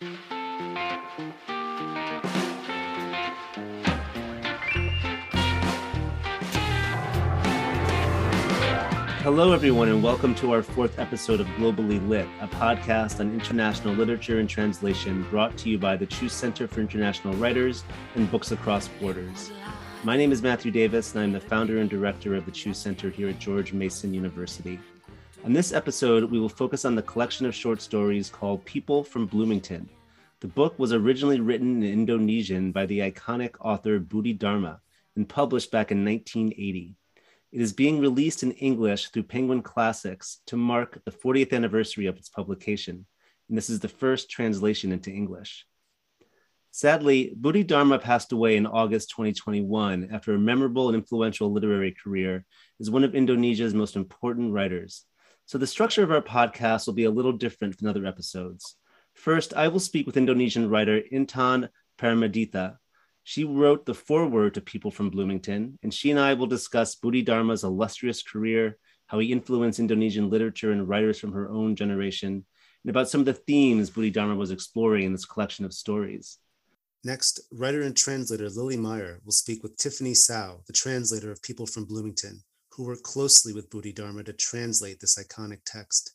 Hello, everyone, and welcome to our fourth episode of Globally Lit, a podcast on international literature and translation brought to you by the Chu Center for International Writers and Books Across Borders. My name is Matthew Davis, and I'm the founder and director of the Chu Center here at George Mason University. On this episode, we will focus on the collection of short stories called People from Bloomington. The book was originally written in Indonesian by the iconic author Budi Darma and published back in 1980. It is being released in English through Penguin Classics to mark the 40th anniversary of its publication, and this is the first translation into English. Sadly, Budi Darma passed away in August 2021 after a memorable and influential literary career as one of Indonesia's most important writers. So, the structure of our podcast will be a little different from other episodes. First, I will speak with Indonesian writer Intan Paramaditha she wrote the foreword to People from Bloomington, and she and I will discuss Budi Darma's illustrious career, how he influenced Indonesian literature and writers from her own generation, and about some of the themes Budi Darma was exploring in this collection of stories. Next, writer and translator Lily Meyer will speak with Tiffany Tsao, the translator of People from Bloomington, who worked closely with Budi Darma to translate this iconic text.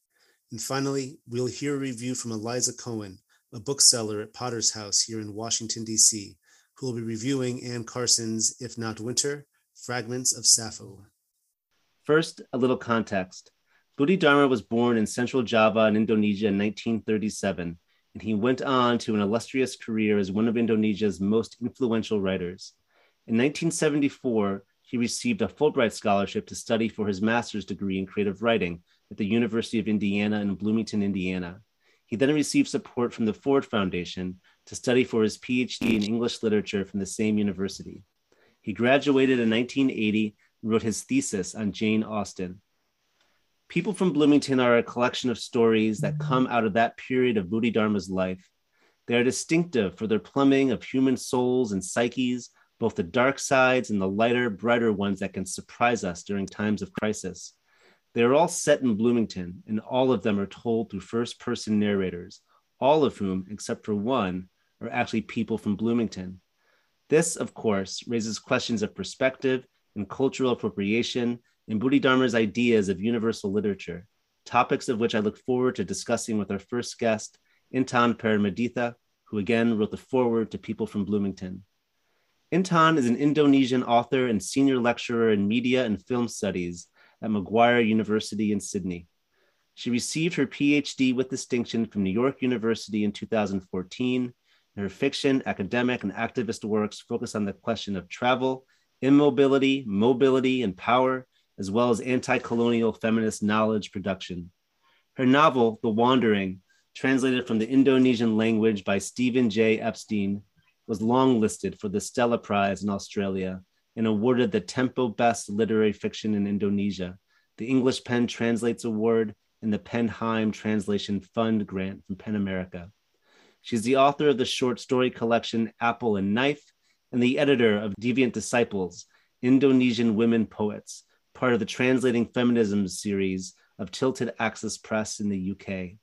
And finally, we'll hear a review from Eliza Cohen, a bookseller at Potter's House here in Washington, D.C., who will be reviewing Anne Carson's If Not Winter, Fragments of Sappho. First, a little context. Budi Darma was born in central Java in Indonesia in 1937, and he went on to an illustrious career as one of Indonesia's most influential writers. In 1974, he received a Fulbright scholarship to study for his master's degree in creative writing at the University of Indiana in Bloomington, Indiana. He then received support from the Ford Foundation to study for his PhD in English literature from the same university. He graduated in 1980 and wrote his thesis on Jane Austen. People from Bloomington are a collection of stories that mm-hmm. come out of that period of Budi Darma's life. They are distinctive for their plumbing of human souls and psyches, both the dark sides and the lighter, brighter ones that can surprise us during times of crisis. They are all set in Bloomington, and all of them are told through first person narrators, all of whom, except for one, are actually people from Bloomington. This, of course, raises questions of perspective and cultural appropriation and Budi Darma's ideas of universal literature, topics of which I look forward to discussing with our first guest, Intan Paramaditha, who again wrote the foreword to People from Bloomington. Intan is an Indonesian author and senior lecturer in media and film studies at Macquarie University in Sydney. She received her PhD with distinction from New York University in 2014 her fiction, academic, and activist works focus on the question of travel, immobility, mobility, and power, as well as anti colonial feminist knowledge production. Her novel, The Wandering, translated from the Indonesian language by Stephen J. Epstein, was longlisted for the Stella Prize in Australia and awarded the Tempo Best Literary Fiction in Indonesia, the English PEN Translates Award, and the PEN/Heim Translation Fund grant from PEN America. She's the author of the short story collection Apple and Knife and the editor of Deviant Disciples, Indonesian Women Poets, part of the Translating Feminism series of Tilted Axis Press in the UK.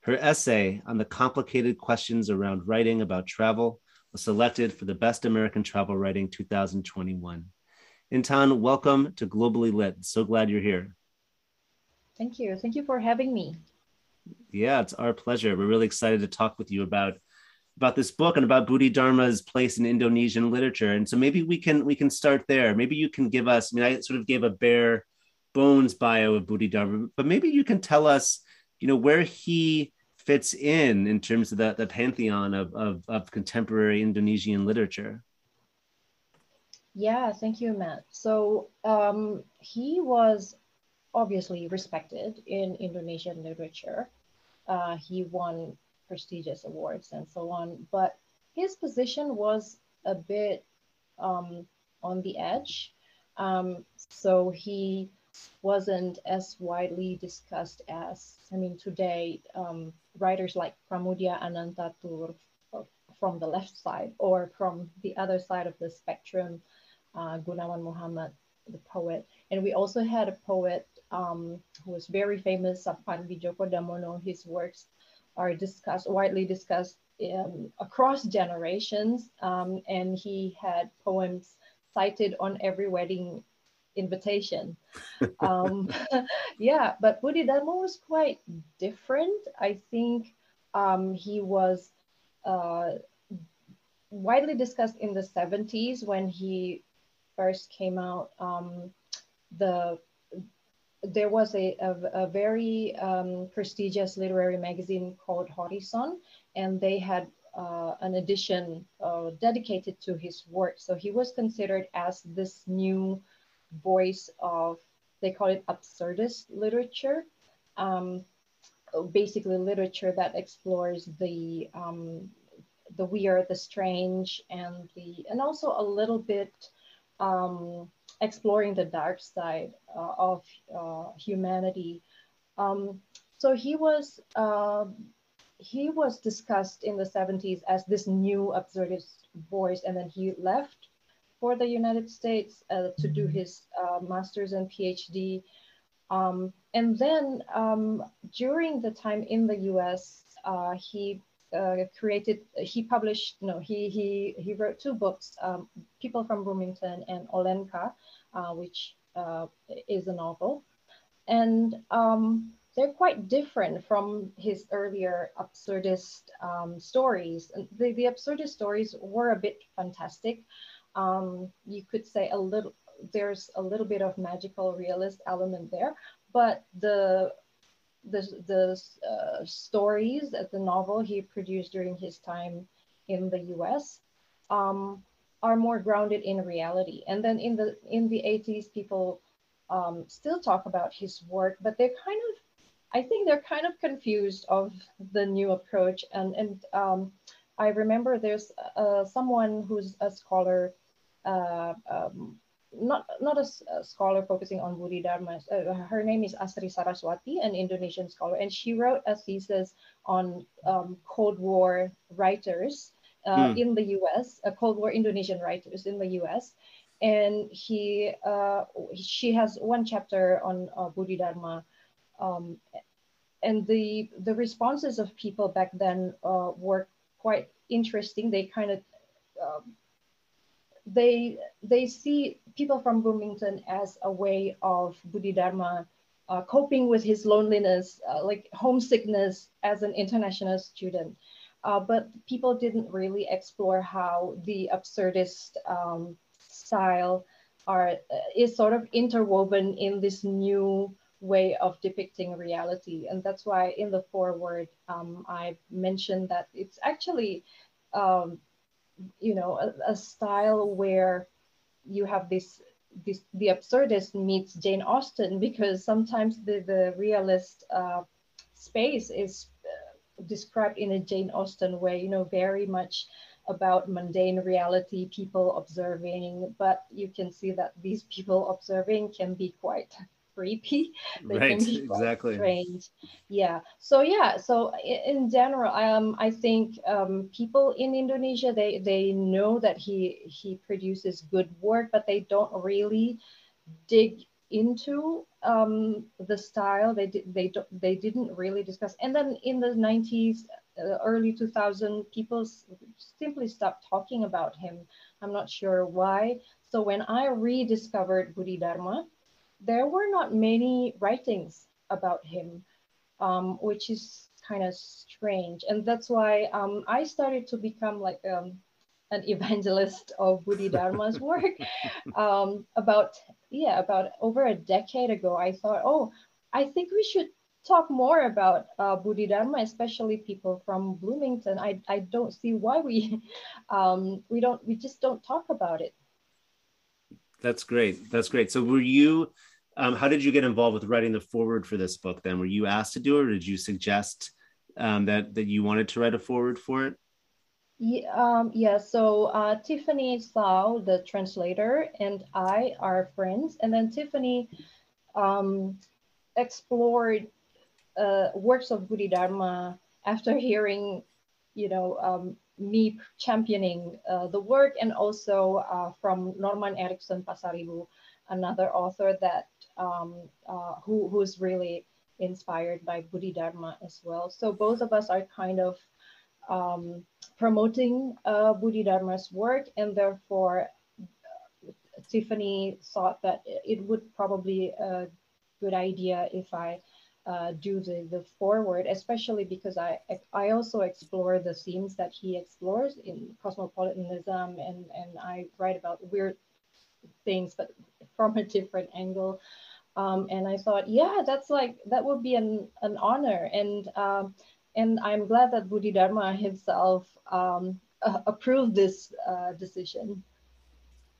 Her essay on the complicated questions around writing about travel was selected for the Best American Travel Writing 2021. Intan, welcome to Globally Lit. So glad you're here. Thank you. Thank you for having me. Yeah, it's our pleasure. We're really excited to talk with you about about this book and about Budi Darma's place in Indonesian literature. And so maybe we can we can start there. Maybe you can give us. I mean, I sort of gave a bare bones bio of Budi Darma, but maybe you can tell us, you know, where he fits in in terms of the, the pantheon of, of, of contemporary Indonesian literature. Yeah, thank you, Matt. So um, he was obviously respected in Indonesian literature. Uh, he won prestigious awards and so on, but his position was a bit um, on the edge. Um, so he wasn't as widely discussed as, I mean, today, um, writers like Pramoedya Ananta Toer uh, from the left side or from the other side of the spectrum, uh, Goenawan Mohamad, the poet. And we also had a poet um, who was very famous, Sapardi Djoko Damono. His works are discussed, widely discussed um, across generations, um, and he had poems cited on every wedding invitation. Um, yeah, but Darma was quite different. I think um, he was uh, widely discussed in the 70s when he first came out. Um, the there was a, a, a very um, prestigious literary magazine called Horison, and they had uh, an edition uh, dedicated to his work. So he was considered as this new voice of, they call it absurdist literature. Um, basically literature that explores the um, the weird, the strange, and the and also a little bit um, exploring the dark side uh, of uh, humanity. Um, so he was uh, he was discussed in the 70s as this new absurdist voice, and then he left for the United States uh, to do his uh, master's and PhD. Um, and then um, during the time in the US, uh, he uh, created, he published, no, he, he, he wrote two books, um, People from Bloomington and Olenka, uh, which uh, is a novel. And um, they're quite different from his earlier absurdist um, stories. The, the absurdist stories were a bit fantastic. Um, you could say a little, there's a little bit of magical realist element there, but the the, the uh, stories at the novel he produced during his time in the US um, are more grounded in reality. And then in the in the 80s, people um, still talk about his work, but they're kind of, I think they're kind of confused of the new approach. And and um, I remember there's uh, someone who's a scholar um, not not a, a, scholar focusing on Budi Darma. Uh, her name is Asri Saraswati, an Indonesian scholar, and she wrote a thesis on um, Cold War writers uh, mm. in the U.S. Uh, Cold War Indonesian writers in the U.S. And he uh, she has one chapter on uh, Budi Darma, um, and the the responses of people back then uh, were quite interesting. They kind of um, they they see people from Bloomington as a way of Budi Darma uh, coping with his loneliness, uh, like homesickness as an international student. Uh, but people didn't really explore how the absurdist um, style are uh, is sort of interwoven in this new way of depicting reality, and that's why in the foreword um, I mentioned that it's actually um, you know a, a style where you have this this the absurdist meets Jane Austen because sometimes the the realist uh, space is uh, described in a Jane Austen way, you know, very much about mundane reality, people observing, but you can see that these people observing can be quite creepy. They right, exactly. Strange. Yeah. So yeah. So in general, um, I think um, people in Indonesia they they know that he he produces good work, but they don't really dig into um, the style. They did they don't they didn't really discuss. And then in the nineties. Uh, early 2000 people simply stopped talking about him i'm not sure why so when i rediscovered Budi Darma, there were not many writings about him, um, which is kind of strange. And that's why um, I started to become like um, an evangelist of Budi Darma's work. Um, about, yeah, about over a decade ago, I thought, oh, I think we should talk more about uh, Budi Darma, especially people from Bloomington. I, I don't see why we, um, we don't, we just don't talk about it. That's great. That's great. So were you um, how did you get involved with writing the foreword for this book then? Were you asked to do it or did you suggest um, that that you wanted to write a foreword for it? Yeah, um, yeah so uh, Tiffany Tsao, the translator, and I are friends. And then Tiffany um, explored uh, works of Darma after hearing, you know, um, me championing uh, the work and also uh, from Norman Erikson Pasaribu, another author that um, uh, who, who's really inspired by Budi Darma as well. So both of us are kind of um, promoting uh, Darma's work, and therefore Tiffany thought that it would probably a good idea if I uh, do the, the forward, especially because I, I also explore the themes that he explores in cosmopolitanism and, and I write about weird things, but from a different angle. Um, and I thought, yeah, that's like, that would be an, an honor. And, um, and I'm glad that Darma himself um, uh, approved this uh, decision.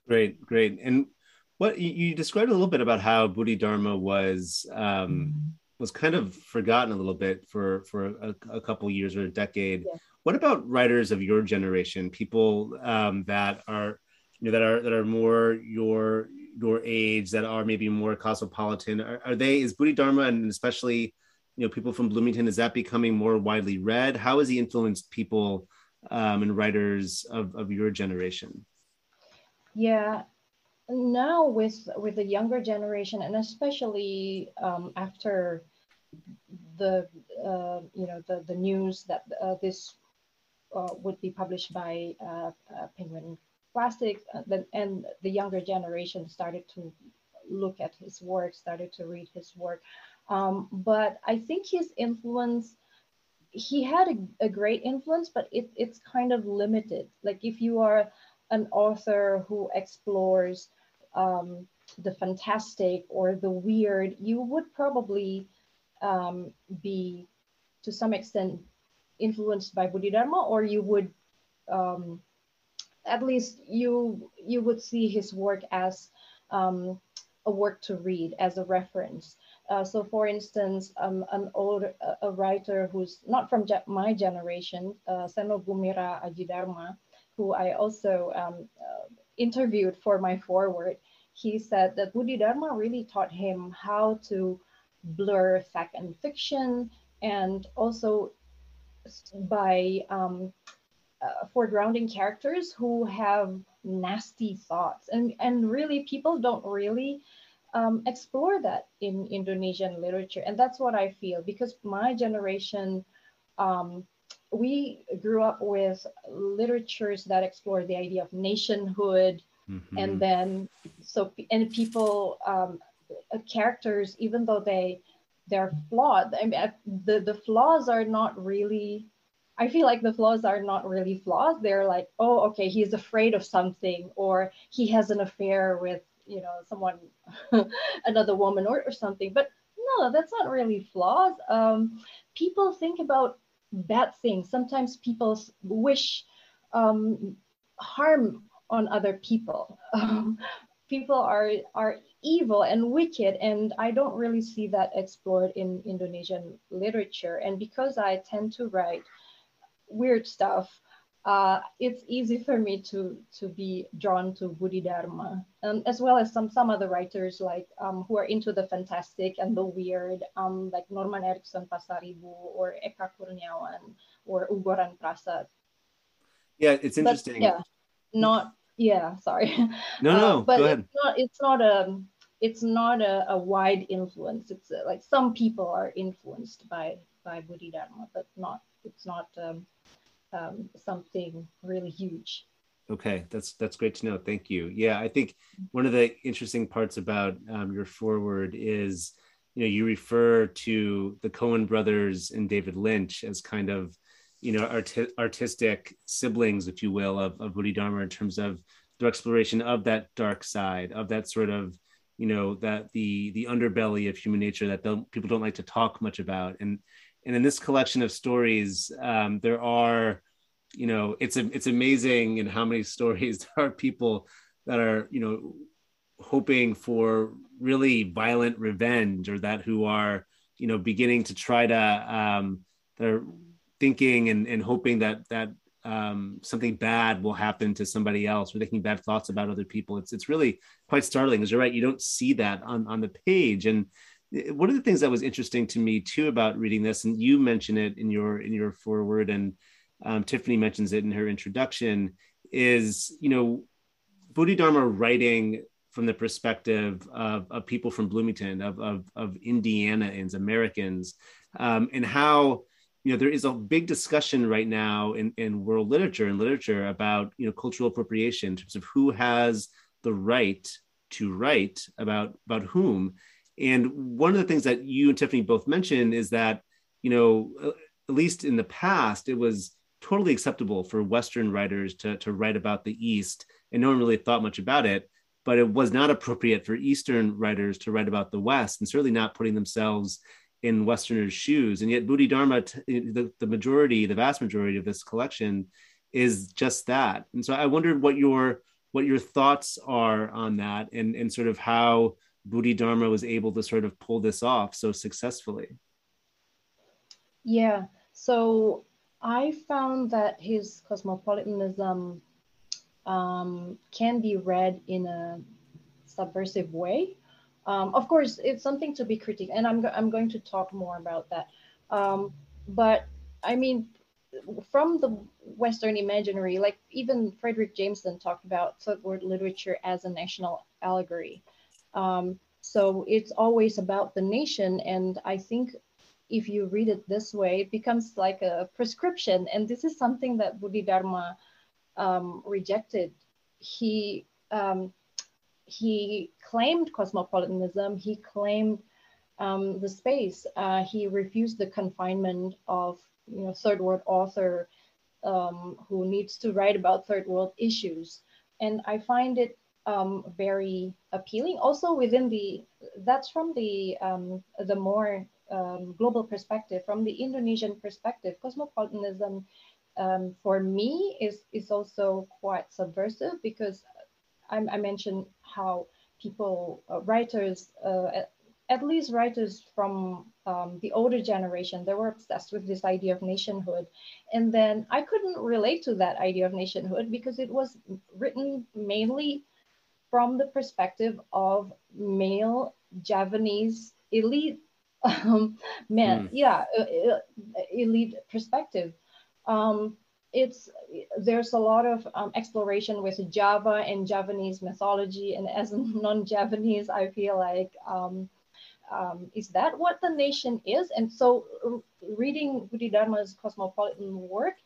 Great, great. And what you, described a little bit about how Darma was um, was kind of forgotten a little bit for for a, a couple years or a decade. Yeah. What about writers of your generation, people um, that are you know that are that are more your your age, that are maybe more cosmopolitan? Are, are they is Darma and especially you know people from Bloomington is that becoming more widely read? How has he influenced people um, and writers of, of your generation? Yeah, now with with the younger generation and especially um, after the uh, you know the the news that uh, this uh, would be published by uh, uh, Penguin Classics, uh, and the younger generation started to look at his work, started to read his work. Um, but I think his influence, he had a, a great influence, but it, it's kind of limited. Like if you are an author who explores um, the fantastic or the weird, you would probably um, be to some extent influenced by Budi Darma, or you would um, at least you you would see his work as um, a work to read as a reference. Uh, so, for instance, um, an old a writer who's not from my generation, uh, Seno Gumira Ajidarma, who I also um, uh, interviewed for my forward, he said that Budi Darma really taught him how to blur fact and fiction and also by um, uh, foregrounding characters who have nasty thoughts. And and really people don't really um, explore that in Indonesian literature. And that's what I feel because my generation um, we grew up with literatures that explore the idea of nationhood mm-hmm. and then so and people um, uh, characters even though they they're flawed I mean, the the flaws are not really I feel like the flaws are not really flaws. They're like, oh, okay, he's afraid of something, or he has an affair with, you know, someone, another woman, or, or something. But no, that's not really flaws. Um, people think about bad things. Sometimes people wish um, harm on other people. Um, people are are evil and wicked, and I don't really see that explored in Indonesian literature. And because I tend to write weird stuff, uh, it's easy for me to to be drawn to Budi Darma, um, as well as some some other writers like um, who are into the fantastic and the weird, um, like Norman Erikson Pasaribu or Eka Kurniawan or Ugoran Prasad. Yeah, it's interesting. But, yeah, not yeah. Sorry. No, no. Uh, but go ahead. It's not. It's not a. It's not a, a wide influence. It's uh, like some people are influenced by by Budi Darma, but not. It's not. Um, um, something really huge. Okay, that's that's great to know. Thank you. Yeah, I think one of the interesting parts about um, your forward is, you know, you refer to the Coen brothers and David Lynch as kind of, you know, arti- artistic siblings, if you will, of, of Darma in terms of their exploration of that dark side, of that sort of, you know, that the the underbelly of human nature that people don't like to talk much about, and and in this collection of stories, um, there are, you know, it's a, it's amazing in how many stories there are people that are, you know, hoping for really violent revenge or that who are, you know, beginning to try to, um, they're thinking and, and hoping that that um, something bad will happen to somebody else or thinking bad thoughts about other people. It's it's really quite startling. Because you're right, you don't see that on on the page, and one of the things that was interesting to me too about reading this, and you mention it in your in your forward, and um, Tiffany mentions it in her introduction, is you know Budi Darma writing from the perspective of, of people from Bloomington, of, of, of Indianans, Americans, um, and how you know there is a big discussion right now in, in world literature and literature about you know cultural appropriation in terms of who has the right to write about about whom. And one of the things that you and tiffany both mentioned is that you know at least in the past it was totally acceptable for western writers to, to write about the east and no one really thought much about it but it was not appropriate for eastern writers to write about the west and certainly not putting themselves in Westerners' shoes. And yet, Budi Darma, the, the majority, the vast majority of this collection is just that. And so I wondered what your what your thoughts are on that and, and sort of how Budi Darma was able to sort of pull this off so successfully. Yeah. So I found that his cosmopolitanism um, can be read in a subversive way um, of course, it's something to be critiqued, and I'm, go- I'm going to talk more about that. Um, but I mean, from the Western imaginary, like even Fredric Jameson talked about third world literature as a national allegory. Um, so it's always about the nation. And I think if you read it this way, it becomes like a prescription. And this is something that Budi Darma um, rejected. He um, he claimed cosmopolitanism, he claimed um, the space. Uh, he refused the confinement of you know third world author um, who needs to write about third world issues, and I find it um, very appealing. Also within the that's from the um, the more um, global perspective, from the Indonesian perspective, cosmopolitanism um, for me is is also quite subversive because I, I mentioned how people, uh, writers, uh, at, at, least writers from um, the older generation, they were obsessed with this idea of nationhood. And then I couldn't relate to that idea of nationhood because it was written mainly from the perspective of male Javanese elite um, men. Mm. Yeah, uh, elite perspective. Um, it's there's a lot of um, exploration with Java and Javanese mythology, and as a non-Javanese, I feel like um, um, is that what the nation is? And so, reading Budi Darma's cosmopolitan work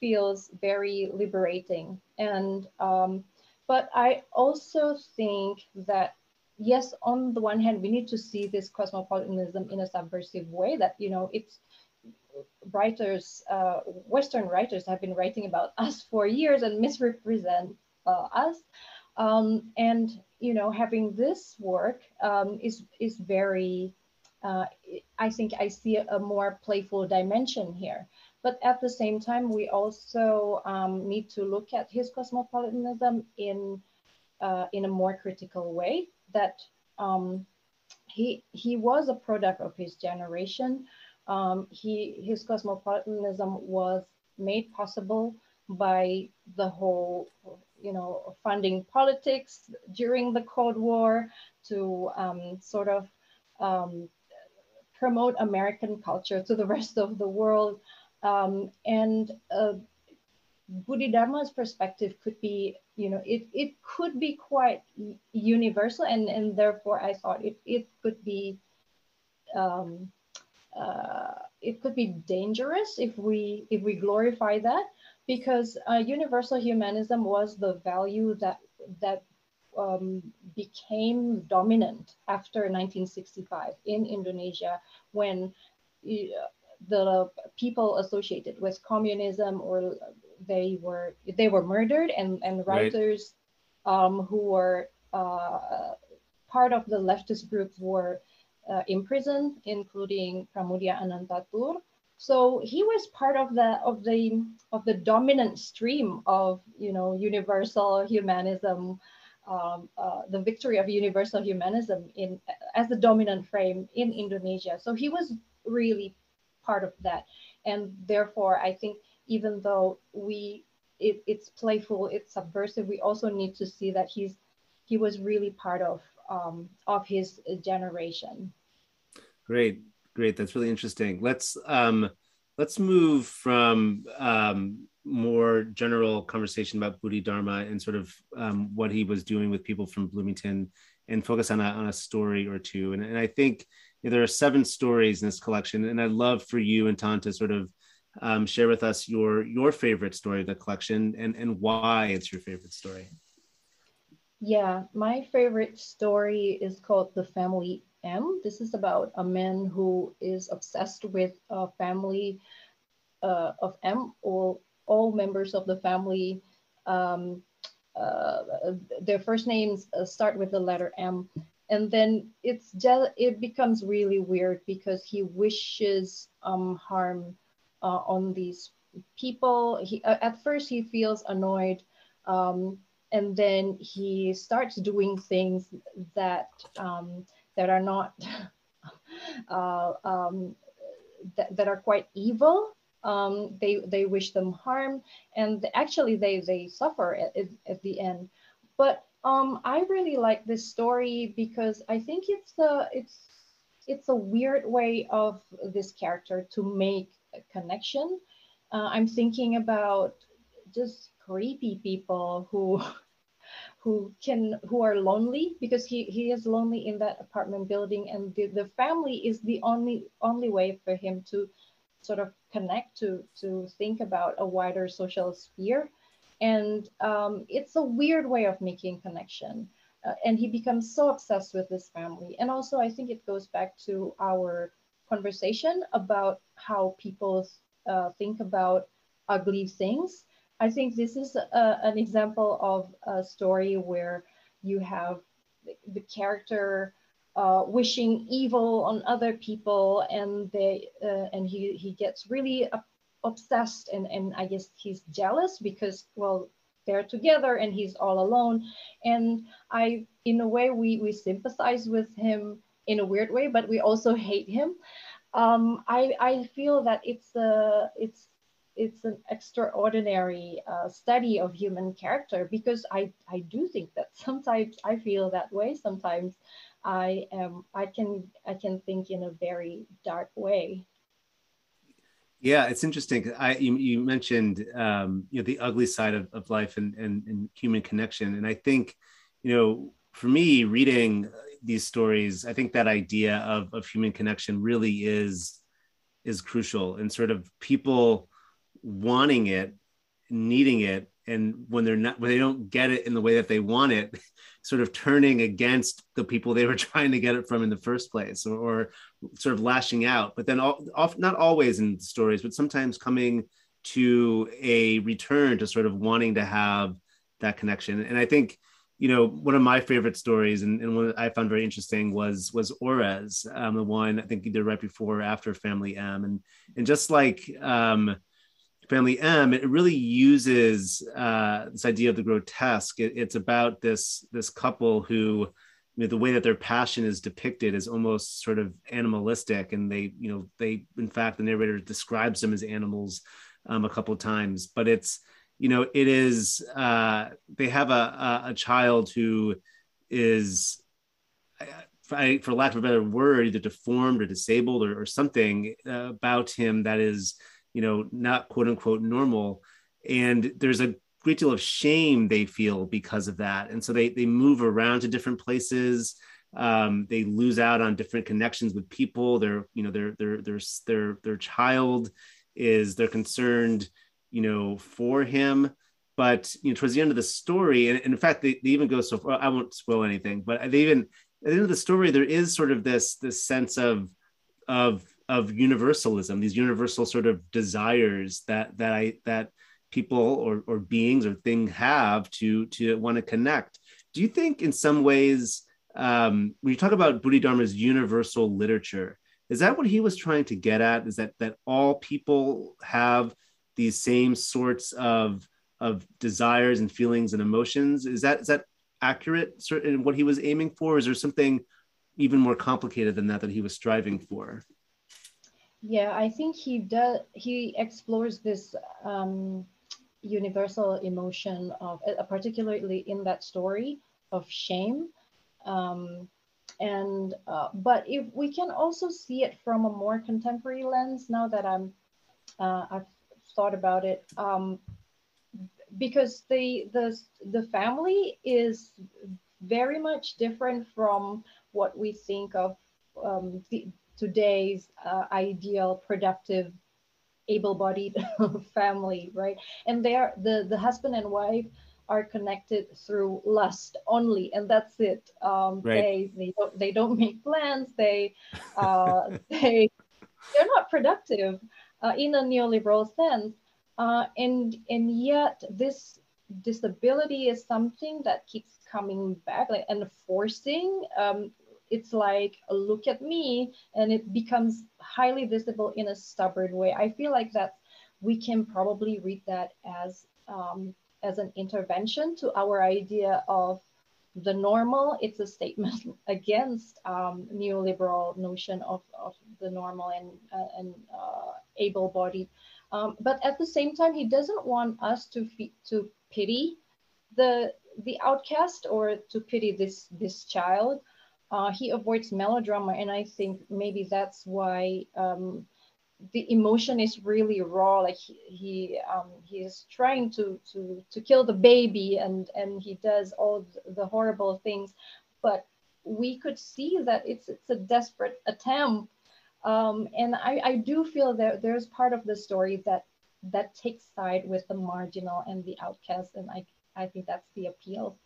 feels very liberating. And um, but I also think that yes, on the one hand, we need to see this cosmopolitanism in a subversive way. That you know, it's writers, uh, Western writers have been writing about us for years and misrepresent uh, us. Um, and you know, having this work um, is is very. Uh, I think I see a more playful dimension here. But at the same time, we also um, need to look at his cosmopolitanism in uh, in a more critical way. That um, he he was a product of his generation um, he, his cosmopolitanism was made possible by the whole, you know, funding politics during the Cold War to um, sort of um, promote American culture to the rest of the world. Um, and uh, Budi Darma's perspective could be, you know, it, it could be quite universal and, and therefore I thought it, it could be um, uh, it could be dangerous if we if we glorify that because uh, universal humanism was the value that that um, became dominant after 1965 in Indonesia when uh, the people associated with communism or they were they were murdered and and writers right. um, who were uh, part of the leftist group were uh, imprisoned, including Pramoedya Ananta Toer. So he was part of the of the of the dominant stream of you know universal humanism, um, uh, the victory of universal humanism in as the dominant frame in Indonesia. So he was really part of that, and therefore I think even though we it, it's playful, it's subversive, we also need to see that he's he was really part of um, of his generation. Great, great. That's really interesting. Let's um, let's move from um, more general conversation about Budi Darma and sort of um, what he was doing with people from Bloomington and focus on a, on a story or two. And, and I think you know, there are seven stories in this collection, and I'd love for you Intan to sort of um, share with us your your favorite story of the collection and and why it's your favorite story. Yeah, my favorite story is called The Family M. This is about a man who is obsessed with a family uh, of M. All all members of the family. Um, uh, their first names uh, start with the letter M, and then it's just it becomes really weird because he wishes um, harm uh, on these people. He uh, at first he feels annoyed, um, and then he starts doing things that um, that are not uh, um, that, that are quite evil. Um, they they wish them harm, and actually they they suffer at, at the end. But um, I really like this story because I think it's a it's it's a weird way of this character to make a connection. Uh, I'm thinking about just creepy people who who can who are lonely because he he is lonely in that apartment building and the, the family is the only only way for him to sort of connect to to think about a wider social sphere. And um, it's a weird way of making connection uh, and he becomes so obsessed with this family. And also i think it goes back to our conversation about how people uh, think about ugly things i think this is a, an example of a story where you have the, the character uh, wishing evil on other people and they uh, and he he gets really obsessed and, and I guess he's jealous because, well, they're together and he's all alone. And I, in a way, we, we sympathize with him in a weird way, but we also hate him. Um, I, I feel that it's a, it's, it's an extraordinary uh, study of human character because I, I do think that sometimes I feel that way. Sometimes I am, I can, I can think in a very dark way. Yeah, it's interesting. I you, you mentioned um, you know the ugly side of, of life and, and, and human connection, and I think you know for me reading these stories, I think that idea of of human connection really is is crucial, and sort of people wanting it, needing it, and when they're not when they don't get it in the way that they want it, sort of turning against the people they were trying to get it from in the first place or, or sort of lashing out. But then all, off, not always in stories but sometimes coming to a return to sort of wanting to have that connection. And i think you know one of my favorite stories and, and one i found very interesting was was Orez um, the one i think either right before or after family m. And and just like um, Family M, it really uses uh, this idea of the grotesque. It, it's about this this couple who, you know, the way that their passion is depicted is almost sort of animalistic, and they, you know, they in fact the narrator describes them as animals um, a couple of times. But it's, you know, it is uh, they have a, a, a child who is for lack of a better word, either deformed or disabled or, or something uh, about him that is you know, not quote unquote normal. And there's a great deal of shame they feel because of that. And so they, they move around to different places. Um, they lose out on different connections with people. Their, you know, their, their, their, their, their child is, they're concerned, you know, for him. But, you know, towards the end of the story, and, and in fact, they, they even go so far, I won't spoil anything, but they even, at the end of the story, there is sort of this, this sense of, of of universalism, these universal sort of desires that that I that people or, or beings or things have to to want to connect. Do you think in some ways um, when you talk about Darma's universal literature, is that what he was trying to get at? Is that that all people have these same sorts of of desires and feelings and emotions? Is that is that accurate in what he was aiming for? Is there something even more complicated than that that he was striving for? Yeah, I think he does. He explores this um, universal emotion of, uh, particularly in that story of shame. Um, and uh, but if we can also see it from a more contemporary lens now that I'm, uh, I've thought about it. Um, because the the the family is very much different from what we think of um, the, today's uh, ideal productive able-bodied family, right? And they are the the husband and wife are connected through lust only, and that's it. Um, right. They they don't they don't make plans. They uh, they they're not productive uh, in a neoliberal sense. Uh, and and yet this disability is something that keeps coming back like and forcing um, it's like look at me and it becomes highly visible in a stubborn way i feel like that we can probably read that as um, as an intervention to our idea of the normal. It's a statement against um, neoliberal notion of, of the normal and, uh, and uh, able-bodied. Um, but at the same time, he doesn't want us to to pity the the outcast or to pity this this child. Uh, he avoids melodrama, and I think maybe that's why um, the emotion is really raw. Like he he, um, he is trying to to to kill the baby and and he does all the horrible things. But we could see that it's it's a desperate attempt. Um, and I, I do feel that there's part of the story that that takes side with the marginal and the outcast and i i think that's the appeal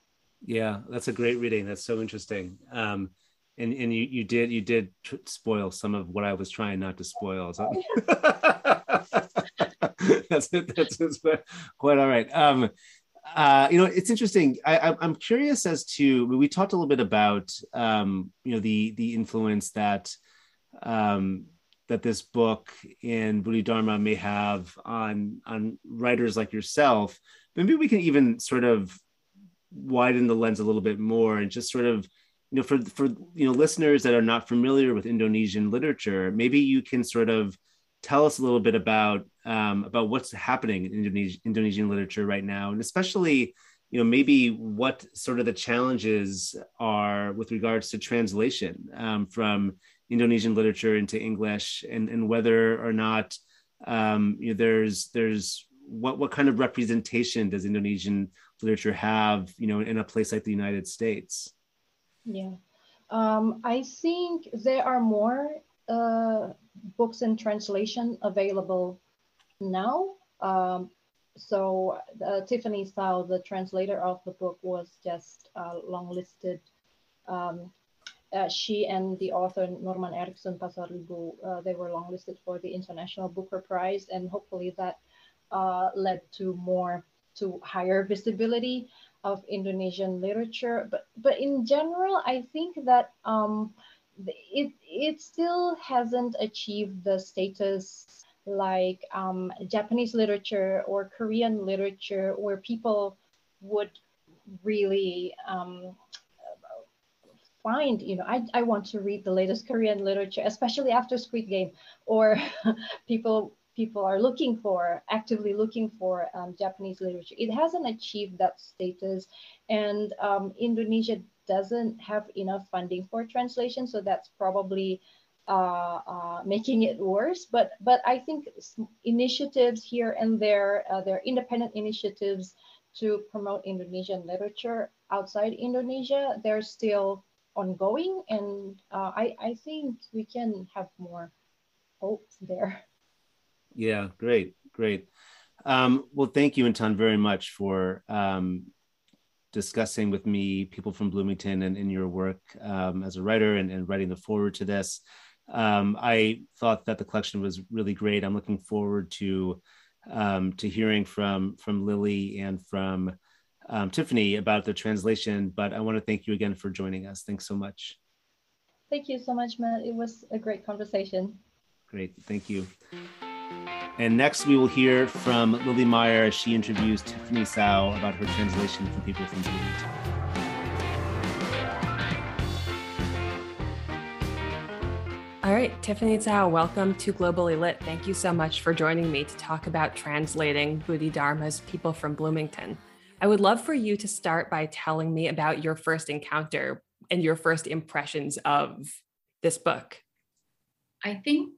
yeah that's a great reading that's so interesting um, and and you you did you did spoil some of what I was trying not to spoil. So that's it. That's, that's quite all right. Um, uh, you know, it's interesting. I, am curious as to we talked a little bit about um, you know the the influence that um, that this book and Darma may have on on writers like yourself. Maybe we can even sort of widen the lens a little bit more and just sort of you know for for you know listeners that are not familiar with Indonesian literature, maybe you can sort of tell us a little bit about um, about what's happening in Indonesian, Indonesian literature right now, and especially you know maybe what sort of the challenges are with regards to translation um, from Indonesian literature into English, and and whether or not um, you know there's there's what what kind of representation does Indonesian literature have you know in a place like the United States? Yeah. Um, I think there are more uh, books in translation available now. Um, so uh, Tiffany Tsao, the translator of the book, was just uh, longlisted. Um, uh, she and the author Norman Erikson Pasaribu, uh, they were longlisted for the International Booker Prize, and hopefully that uh, led to more to higher visibility of Indonesian literature. But but in general, I think that um, it it still hasn't achieved the status like um, Japanese literature or Korean literature, where people would really um, find, you know, I, I want to read the latest Korean literature, especially after Squid Game, or people people are looking for, actively looking for um, Japanese literature. It hasn't achieved that status, and um, Indonesia doesn't have enough funding for translation, so that's probably uh, uh, making it worse. But but I think initiatives here and there, uh, there are independent initiatives to promote Indonesian literature outside Indonesia. They're still ongoing, and uh, I I think we can have more hopes there. Yeah, great, great. Um, well, thank you, Intan, very much for um, discussing with me people from Bloomington and in your work um, as a writer and, and, writing the forward to this. Um, I thought that the collection was really great. I'm looking forward to um, to hearing from from Lily and from um, Tiffany about the translation. But I want to thank you again for joining us. Thanks so much. Thank you so much, Matt. It was a great conversation. Great, thank you. And next, we will hear from Lily Meyer as she interviews Tiffany Tsao about her translation for people from Bloomington. All right, Tiffany Tsao, welcome to Globally Lit. Thank you so much for joining me to talk about translating Budi Darma's People from Bloomington. I would love for you to start by telling me about your first encounter and your first impressions of this book. I think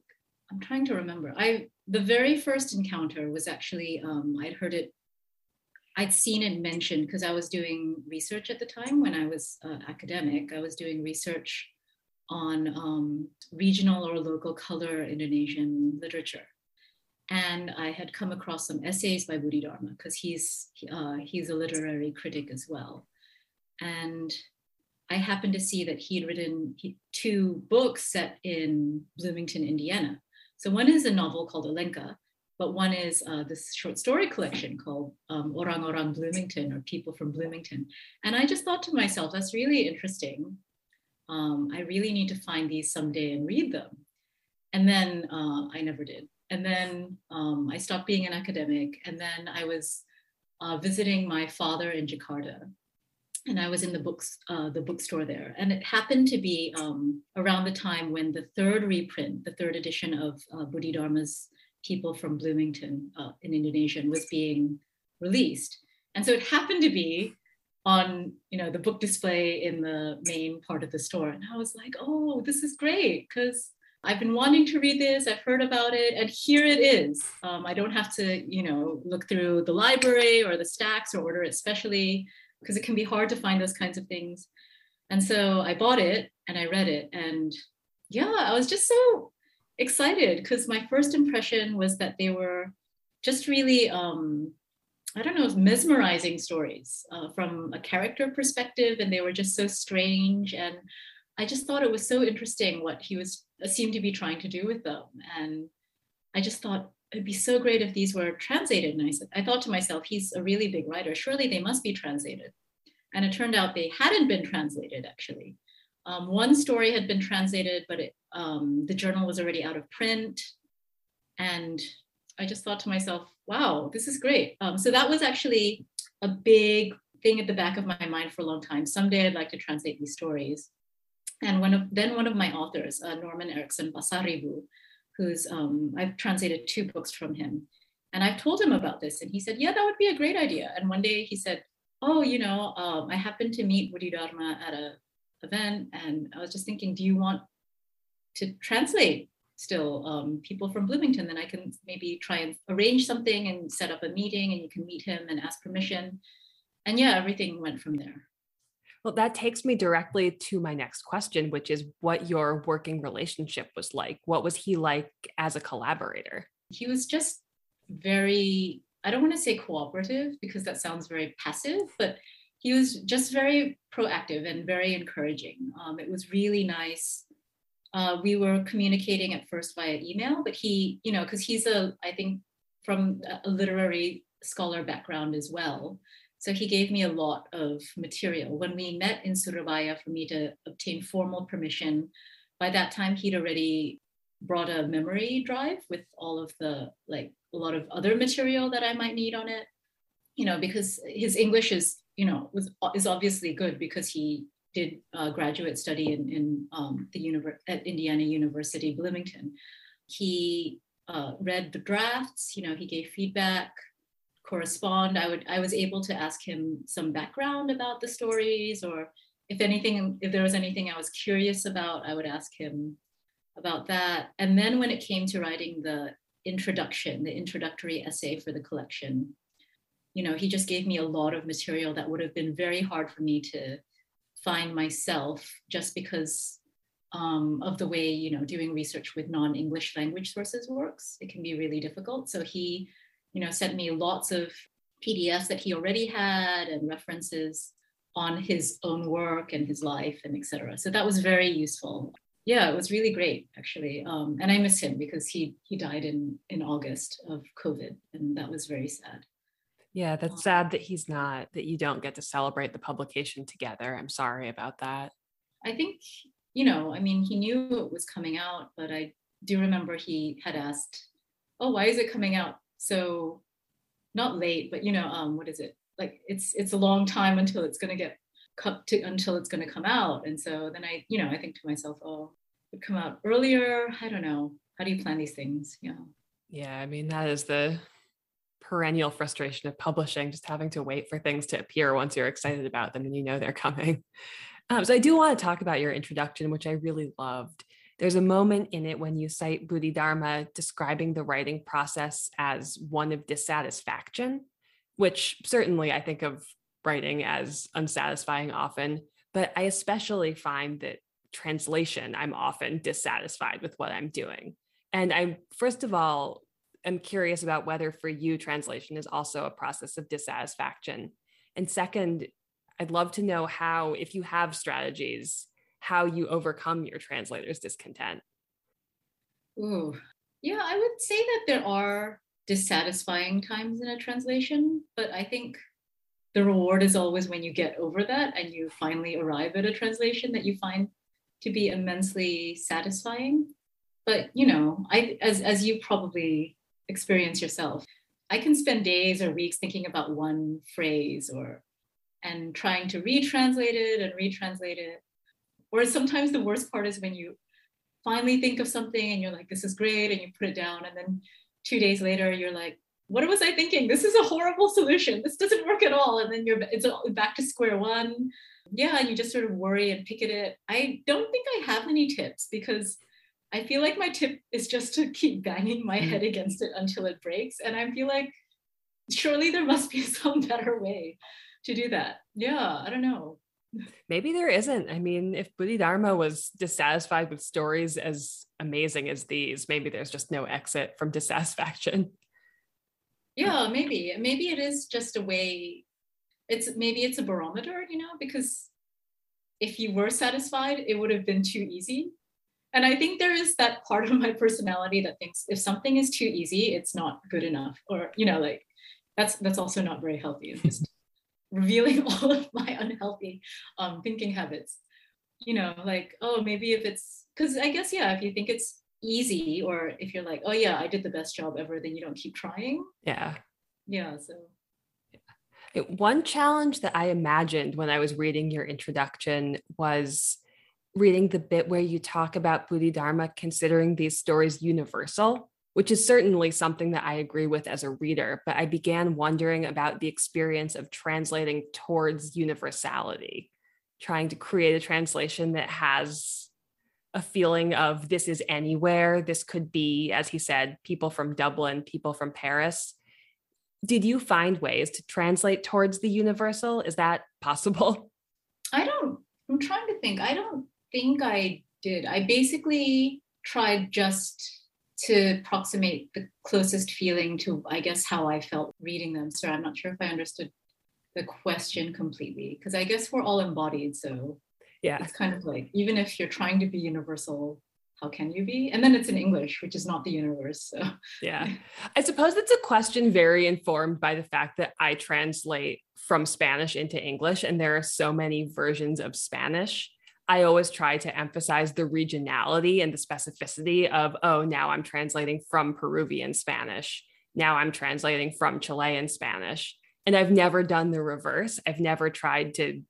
I'm trying to remember. I the very first encounter was actually um, I'd heard it, I'd seen it mentioned because I was doing research at the time when I was uh, academic. I was doing research on um, regional or local color Indonesian literature. and I had come across some essays by Darma because he's uh, he's a literary critic as well, and I happened to see that he'd written two books set in Bloomington, Indiana. So one is a novel called Olenka, but one is uh, this short story collection called um, Orang Orang Bloomington or People from Bloomington. And I just thought to myself, that's really interesting. Um, I really need to find these someday and read them. And then uh, I never did. And then um, I stopped being an academic. And then I was uh, visiting my father in Jakarta. And I was in the books, uh, the bookstore there, and it happened to be um, around the time when the third reprint, the third edition of uh, Darma's people from Bloomington uh, in Indonesian was being released. And so it happened to be on you know the book display in the main part of the store. And i was like oh this is great because i've been wanting to read this i've heard about it and here it is. Um, i don't have to you know look through the library or the stacks or order it specially because it can be hard to find those kinds of things and so i bought it and i read it and yeah i was just so excited because my first impression was that they were just really um, I don't know, mesmerizing stories uh, from a character perspective, and they were just so strange. And I just thought it was so interesting what he was seemed to be trying to do with them. And I just thought it'd be so great if these were translated. And I said, I thought to myself, he's a really big writer. Surely they must be translated. And it turned out they hadn't been translated actually. Um, one story had been translated, but it, um, the journal was already out of print. And I just thought to myself, wow, this is great. Um, so that was actually a big thing at the back of my mind for a long time. Someday I'd like to translate these stories. And one of, then one of my authors, uh, Norman Erikson Pasaribu, who's um, I've translated two books from him. And I've told him about this, and he said, "Yeah, that would be a great idea." And one day he said, "Oh, you know, um, I happened to meet Budi Darma at a event and I was just thinking, do you want to translate still um, people from Bloomington? Then I can maybe try and arrange something and set up a meeting and you can meet him and ask permission. And yeah, everything went from there. Well, that takes me directly to my next question, which is what your working relationship was like. What was he like as a collaborator? He was just very, I don't want to say cooperative because that sounds very passive, but he was just very proactive and very encouraging. Um, it was really nice. Uh, we were communicating at first via email, but he, you know, because he's a, I think, from a literary scholar background as well. So he gave me a lot of material. When we met in Surabaya for me to obtain formal permission, by that time he'd already brought a memory drive with all of the like a lot of other material that I might need on it. You know, because his English is you know, was is obviously good because he did a graduate study in, in um, the univer- at Indiana University Bloomington. He uh, read the drafts, you know, he gave feedback, correspond. I would I was able to ask him some background about the stories, or if anything, if there was anything I was curious about, I would ask him about that. And then when it came to writing the introduction, the introductory essay for the collection, you know, he just gave me a lot of material that would have been very hard for me to find myself just because um, of the way, you know, doing research with non-English language sources works. It can be really difficult. So he, you know, sent me lots of PDFs that he already had and references on his own work and his life and etc. So that was very useful. Yeah, it was really great actually, um, and I miss him because he he died in in August of COVID, and that was very sad. Yeah, that's sad that he's not, that you don't get to celebrate the publication together. I'm sorry about that. I think, you know, I mean, he knew it was coming out, but I do remember he had asked, oh, why is it coming out so not late, but you know, um, what is it? Like it's it's a long time until it's gonna get cut to until it's gonna come out. And so then I, you know, I think to myself, oh, it come out earlier. I don't know. How do you plan these things? Yeah. Yeah, I mean that is the perennial frustration of publishing, just having to wait for things to appear once you're excited about them and you know they're coming. Um, so I do want to talk about your introduction, which I really loved. There's a moment in it when you cite Darma describing the writing process as one of dissatisfaction, which certainly I think of writing as unsatisfying often, but I especially find that translation, I'm often dissatisfied with what I'm doing. And I, first of all, am curious about whether for you translation is also a process of dissatisfaction. And second, I'd love to know how, if you have strategies, how you overcome your translator's discontent. Ooh, yeah, I would say that there are dissatisfying times in a translation, but I think the reward is always when you get over that and you finally arrive at a translation that you find to be immensely satisfying. But you know, I as as you probably experience yourself, I can spend days or weeks thinking about one phrase or and trying to retranslate it and retranslate it. Or sometimes the worst part is when you finally think of something and you're like, this is great, and you put it down, and then two days later you're like, what was I thinking? This is a horrible solution. This doesn't work at all. And then you're it's back to square one. Yeah, and you just sort of worry and pick at it. I don't think I have any tips because I feel like my tip is just to keep banging my head mm. against it until it breaks. And I feel like surely there must be some better way to do that. Yeah, I don't know. Maybe there isn't. I mean, if Budi Darma was dissatisfied with stories as amazing as these, maybe there's just no exit from dissatisfaction. Yeah, maybe. Maybe it is just a way, it's maybe it's a barometer, you know, because if you were satisfied, it would have been too easy. And I think there is that part of my personality that thinks if something is too easy, it's not good enough. Or, you know, like that's that's also not very healthy. just revealing all of my unhealthy um, thinking habits. You know, like, oh, maybe if it's because I guess, yeah, if you think it's easy, or if you're like, oh, yeah, I did the best job ever, then you don't keep trying. Yeah. Yeah. So, one challenge that I imagined when I was reading your introduction was reading the bit where you talk about Budi Darma considering these stories universal which is certainly something that I agree with as a reader. But I began wondering about the experience of translating towards universality, trying to create a translation that has a feeling of this is anywhere. This could be, as he said, people from Dublin, people from Paris. Did you find ways to translate towards the universal? Is that possible? I don't, I'm trying to think. I don't think I did. I basically tried just to approximate the closest feeling to, I guess, how I felt reading them. So I'm not sure if I understood the question completely because I guess we're all embodied. So yeah, it's kind of like even if you're trying to be universal, how can you be? And then it's in English, which is not the universe. So yeah, I suppose it's a question very informed by the fact that I translate from Spanish into English, and there are so many versions of Spanish I always try to emphasize the regionality and the specificity of, oh, now I'm translating from Peruvian Spanish. Now I'm translating from Chilean Spanish. And I've never done the reverse. I've never tried to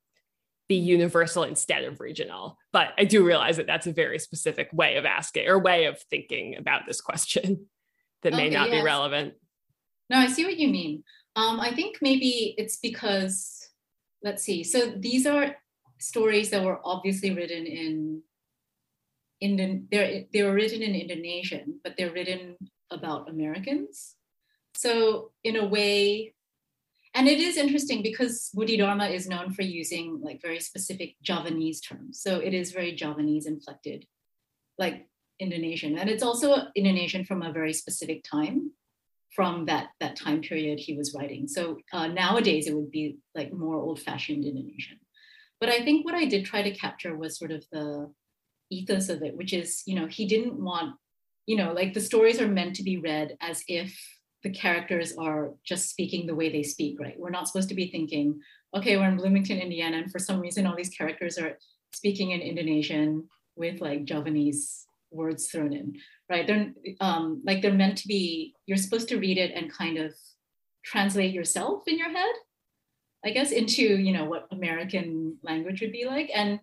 be universal instead of regional. But I do realize that that's a very specific way of asking or way of thinking about this question that may not yes. be relevant. No, I see what you mean. Um, I think maybe it's because, let's see, so these are stories that were obviously written in Indian, they're, they were written in Indonesian, but they're written about Americans. So in a way, and it is interesting because Budi Darma is known for using like very specific Javanese terms. So it is very Javanese inflected, like Indonesian. And it's also Indonesian from a very specific time from that, that time period he was writing. So uh, nowadays it would be like more old fashioned Indonesian. But I think what I did try to capture was sort of the ethos of it, which is, you know, he didn't want, you know, like the stories are meant to be read as if the characters are just speaking the way they speak, right? We're not supposed to be thinking, okay, we're in Bloomington, Indiana, and for some reason all these characters are speaking in Indonesian with like Javanese words thrown in, right? They're um, like they're meant to be. You're supposed to read it and kind of translate yourself in your head, I guess, into you know what American language would be like. And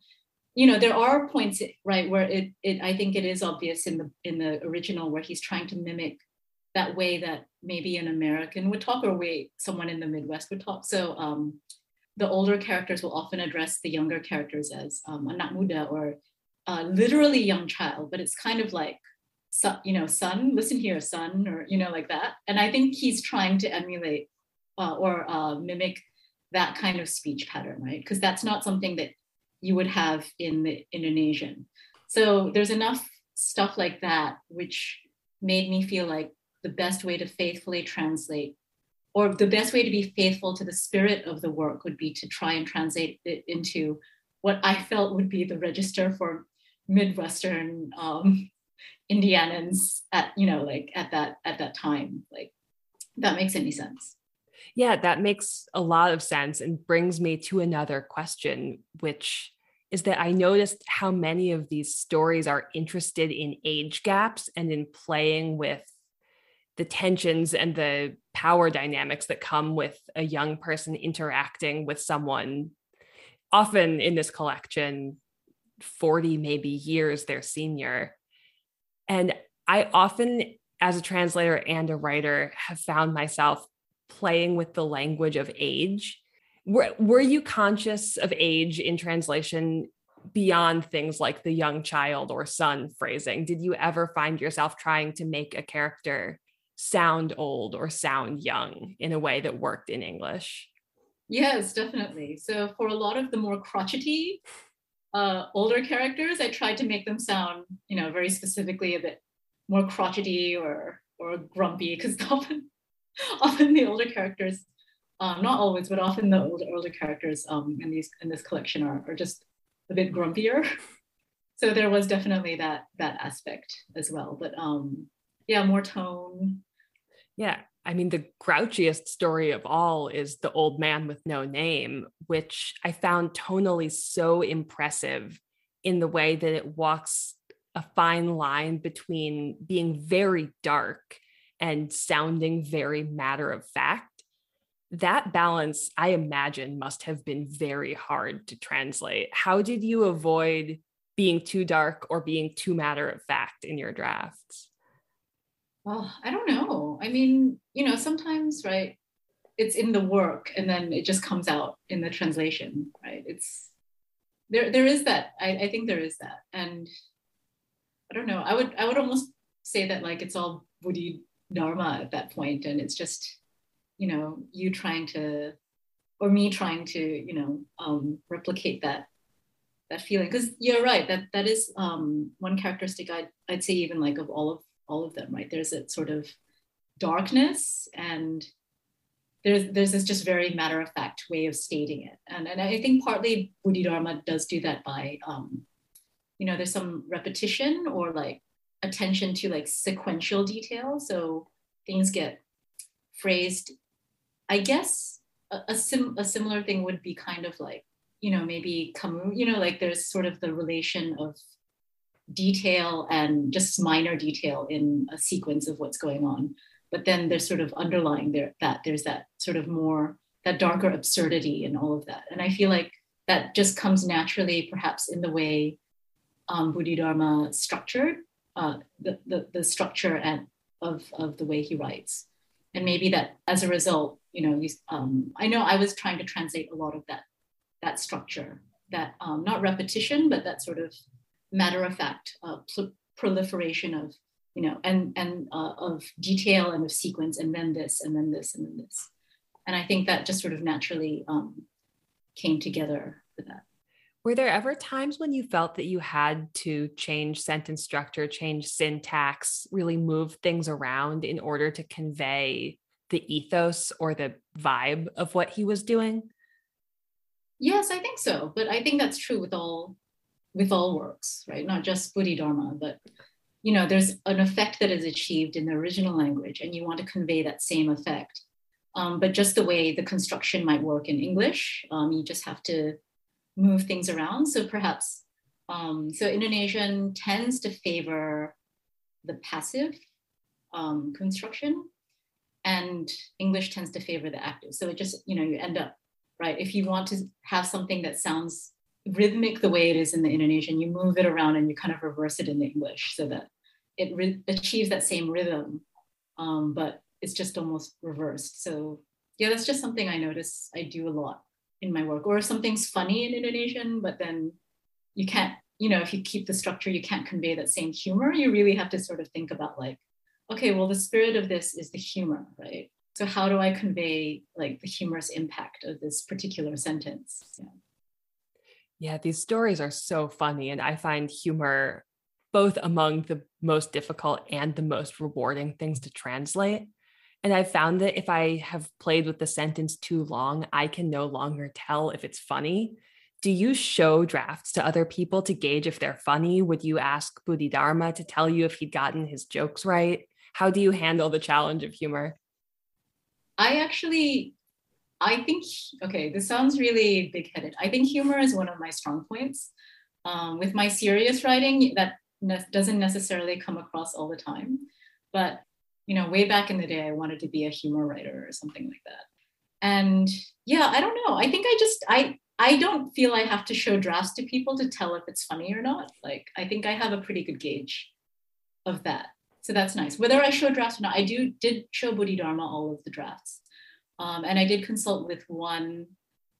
you know, there are points right where it, it I think it is obvious in the in the original where he's trying to mimic that way that maybe an American would talk or way someone in the Midwest would talk. So um, the older characters will often address the younger characters as um, muda or uh, literally young child, but it's kind of like, you know, son, listen here, son, or, you know, like that. And I think he's trying to emulate uh, or uh, mimic that kind of speech pattern, right? Because that's not something that you would have in the Indonesian. So there's enough stuff like that which made me feel like the best way to faithfully translate or the best way to be faithful to the spirit of the work would be to try and translate it into what I felt would be the register for Midwestern um, Indianans at you know like at that at that time. Like that makes any sense. Yeah, that makes a lot of sense and brings me to another question, which is that I noticed how many of these stories are interested in age gaps and in playing with the tensions and the power dynamics that come with a young person interacting with someone often in this collection 40 maybe years their senior. And i often as a translator and a writer have found myself playing with the language of age were, were you conscious of age in translation beyond things like the young child or son phrasing did you ever find yourself trying to make a character sound old or sound young in a way that worked in English. Yes, definitely. So for a lot of the more crotchety uh, older characters, I tried to make them sound, you know, very specifically a bit more crotchety or or grumpy because often often the older characters, um, not always, but often the older older characters um, in these in this collection are, are just a bit grumpier. so there was definitely that that aspect as well. But um, yeah, more tone. Yeah. I mean, the grouchiest story of all is The Old Man with No Name, which I found tonally so impressive in the way that it walks a fine line between being very dark and sounding very matter of fact. That balance, I imagine, must have been very hard to translate. How did you avoid being too dark or being too matter of fact in your drafts? Well, I don't know. I mean, you know, sometimes, right, it's in the work and then it just comes out in the translation, right? It's there there is that. I, I think there is that. And I don't know. I would I would almost say that like it's all Budi Darma at that point, and it's just, you know, you trying to or me trying to, you know, um, replicate that that feeling. Because you're right, that that is um, one characteristic I'd I'd say even like of all of all of them, right? There's a sort of darkness and there's there's this just very matter of fact way of stating it. And, and I think partly Darma does do that by um, you know, there's some repetition or like attention to like sequential detail. So things get phrased. I guess a, a, sim, a similar thing would be kind of like, you know, maybe Camus, you know, like there's sort of the relation of detail and just minor detail in a sequence of what's going on. But then there's sort of underlying there that there's that sort of more that darker absurdity and all of that. And I feel like that just comes naturally, perhaps in the way um, Budi Darma structured uh, the, the, the structure and of, of the way he writes. And maybe that as a result, you know, you, um, I know I was trying to translate a lot of that, that structure, that um, not repetition, but that sort of matter of fact uh, pl- proliferation of you know and and uh, of detail and of sequence and then this and then this and then this and i think that just sort of naturally um, came together for that were there ever times when you felt that you had to change sentence structure change syntax really move things around in order to convey the ethos or the vibe of what he was doing yes i think so but i think that's true with all with all works, right? Not just Budi Darma, but you know, there's an effect that is achieved in the original language, and you want to convey that same effect. Um, but just the way the construction might work in English, um, you just have to move things around. So perhaps, um, so Indonesian tends to favor the passive um, construction, and English tends to favor the active. So it just, you know, you end up, right? If you want to have something that sounds rhythmic the way it is in the Indonesian, you move it around and you kind of reverse it in the English so that it achieves that same rhythm, um, but it's just almost reversed. So yeah, that's just something I notice I do a lot in my work. Or something's funny in Indonesian, but then you can't, you know, if you keep the structure, you can't convey that same humor. You really have to sort of think about like, okay, well, the spirit of this is the humor, right? So how do I convey like the humorous impact of this particular sentence? Yeah. Yeah, these stories are so funny. And I find humor both among the most difficult and the most rewarding things to translate. And I've found that if I have played with the sentence too long, I can no longer tell if it's funny. Do you show drafts to other people to gauge if they're funny? Would you ask Darma to tell you if he'd gotten his jokes right? How do you handle the challenge of humor? I actually, I think, okay, this sounds really big headed. I think humor is one of my strong points. Um, with my serious writing, that ne- doesn't necessarily come across all the time. But, you know, way back in the day, I wanted to be a humor writer or something like that. And yeah, I don't know. I think I just, I, I don't feel I have to show drafts to people to tell if it's funny or not. Like, I think I have a pretty good gauge of that. So that's nice. Whether I show drafts or not, I do did show Darma all of the drafts. Um, and I did consult with one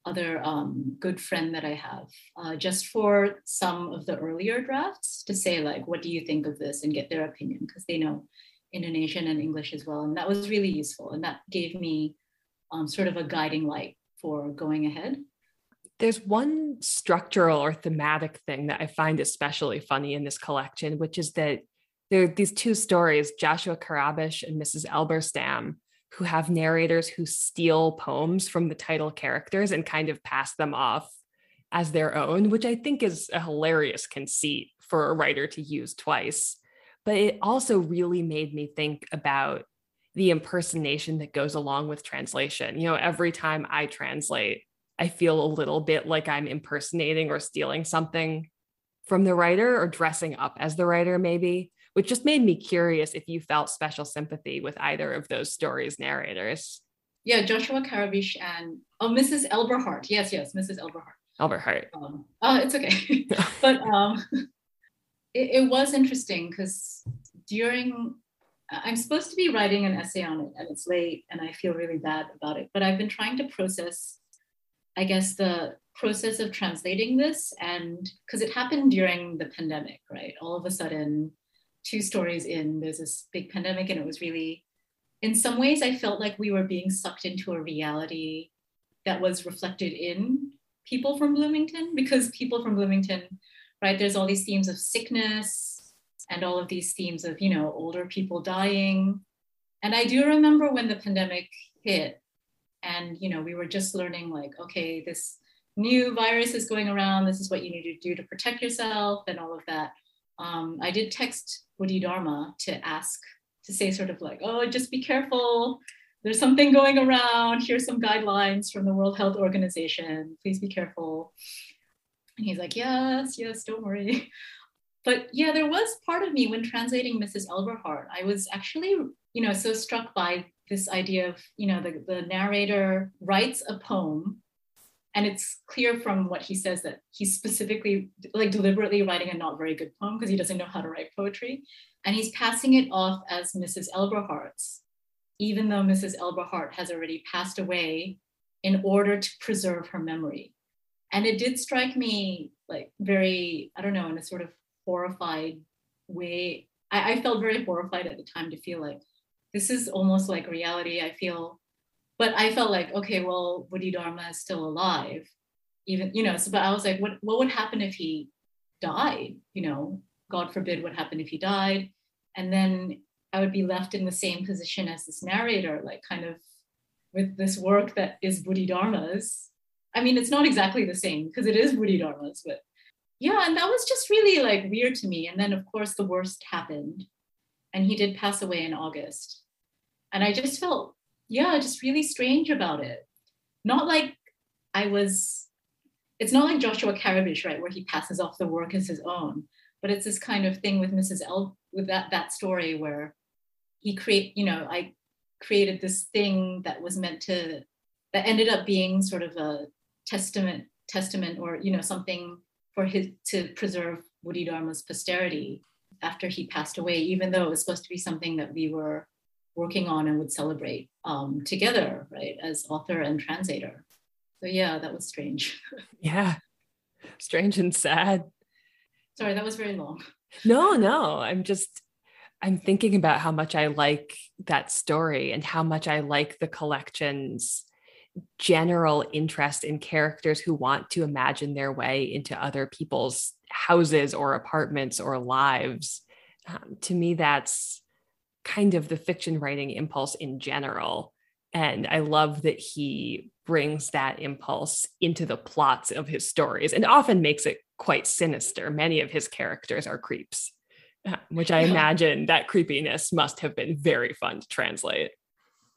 other um, good friend that I have uh, just for some of the earlier drafts to say, like, what do you think of this and get their opinion because they know Indonesian and English as well. And that was really useful. And that gave me um, sort of a guiding light for going ahead. There's one structural or thematic thing that I find especially funny in this collection, which is that there are these two stories, Joshua Karabish and Mrs. Elberstam, who have narrators who steal poems from the title characters and kind of pass them off as their own, which I think is a hilarious conceit for a writer to use twice. But it also really made me think about the impersonation that goes along with translation. You know, every time I translate, I feel a little bit like I'm impersonating or stealing something from the writer or dressing up as the writer, maybe which just made me curious if you felt special sympathy with either of those stories' narrators. Yeah, Joshua Karabish and oh, Mrs. Elberhart. Yes, yes, Mrs. Elberhart. Elberhart. Um, oh, it's okay. but um, it, it was interesting because during I'm supposed to be writing an essay on it and it's late and I feel really bad about it. But I've been trying to process, I guess, the process of translating this and because it happened during the pandemic, right? All of a sudden, two stories in, there's this big pandemic, and it was really, in some ways, I felt like we were being sucked into a reality that was reflected in people from Bloomington because people from Bloomington, right, there's all these themes of sickness and all of these themes of, you know, older people dying. And I do remember when the pandemic hit and, you know, we were just learning like, okay, this new virus is going around. This is what you need to do to protect yourself and all of that um, I did text Darma to ask, to say sort of like, oh, just be careful. There's something going around. Here's some guidelines from the World Health Organization. Please be careful. And he's like, yes, yes, don't worry. But yeah, there was part of me when translating Mrs. Elberhart, I was actually, you know, so struck by this idea of, you know, the, the narrator writes a poem and it's clear from what he says that he's specifically like deliberately writing a not very good poem because he doesn't know how to write poetry and he's passing it off as mrs elberhart's even though mrs elberhart has already passed away in order to preserve her memory and it did strike me like very i don't know in a sort of horrified way I, I felt very horrified at the time to feel like this is almost like reality i feel but I felt like, okay, well, Darma is still alive, even, you know, so, but I was like, what, what would happen if he died? You know, God forbid what happened if he died. And then I would be left in the same position as this narrator, like kind of with this work that is Darma's. I mean, it's not exactly the same because it is Budi Darma's, but yeah, and that was just really like weird to me. And then, of course, the worst happened, and he did pass away in August. And I just felt yeah, just really strange about it. Not like I was, it's not like Joshua Karabish, right, where he passes off the work as his own, but it's this kind of thing with Mrs. L, with that, that story where he create, you know, I created this thing that was meant to, that ended up being sort of a testament, testament or, you know, something for his, to preserve Darma's posterity after he passed away, even though it was supposed to be something that we were working on and would celebrate um, together, right, as author and translator. So yeah, that was strange. yeah, strange and sad. Sorry, that was very long. No, no, I'm just I'm thinking about how much I like that story and how much I like the collection's general interest in characters who want to imagine their way into other people's houses or apartments or lives. Um, to me, that's kind of the fiction writing impulse in general. And I love that he brings that impulse into the plots of his stories and often makes it quite sinister. Many of his characters are creeps, uh, which I imagine that creepiness must have been very fun to translate.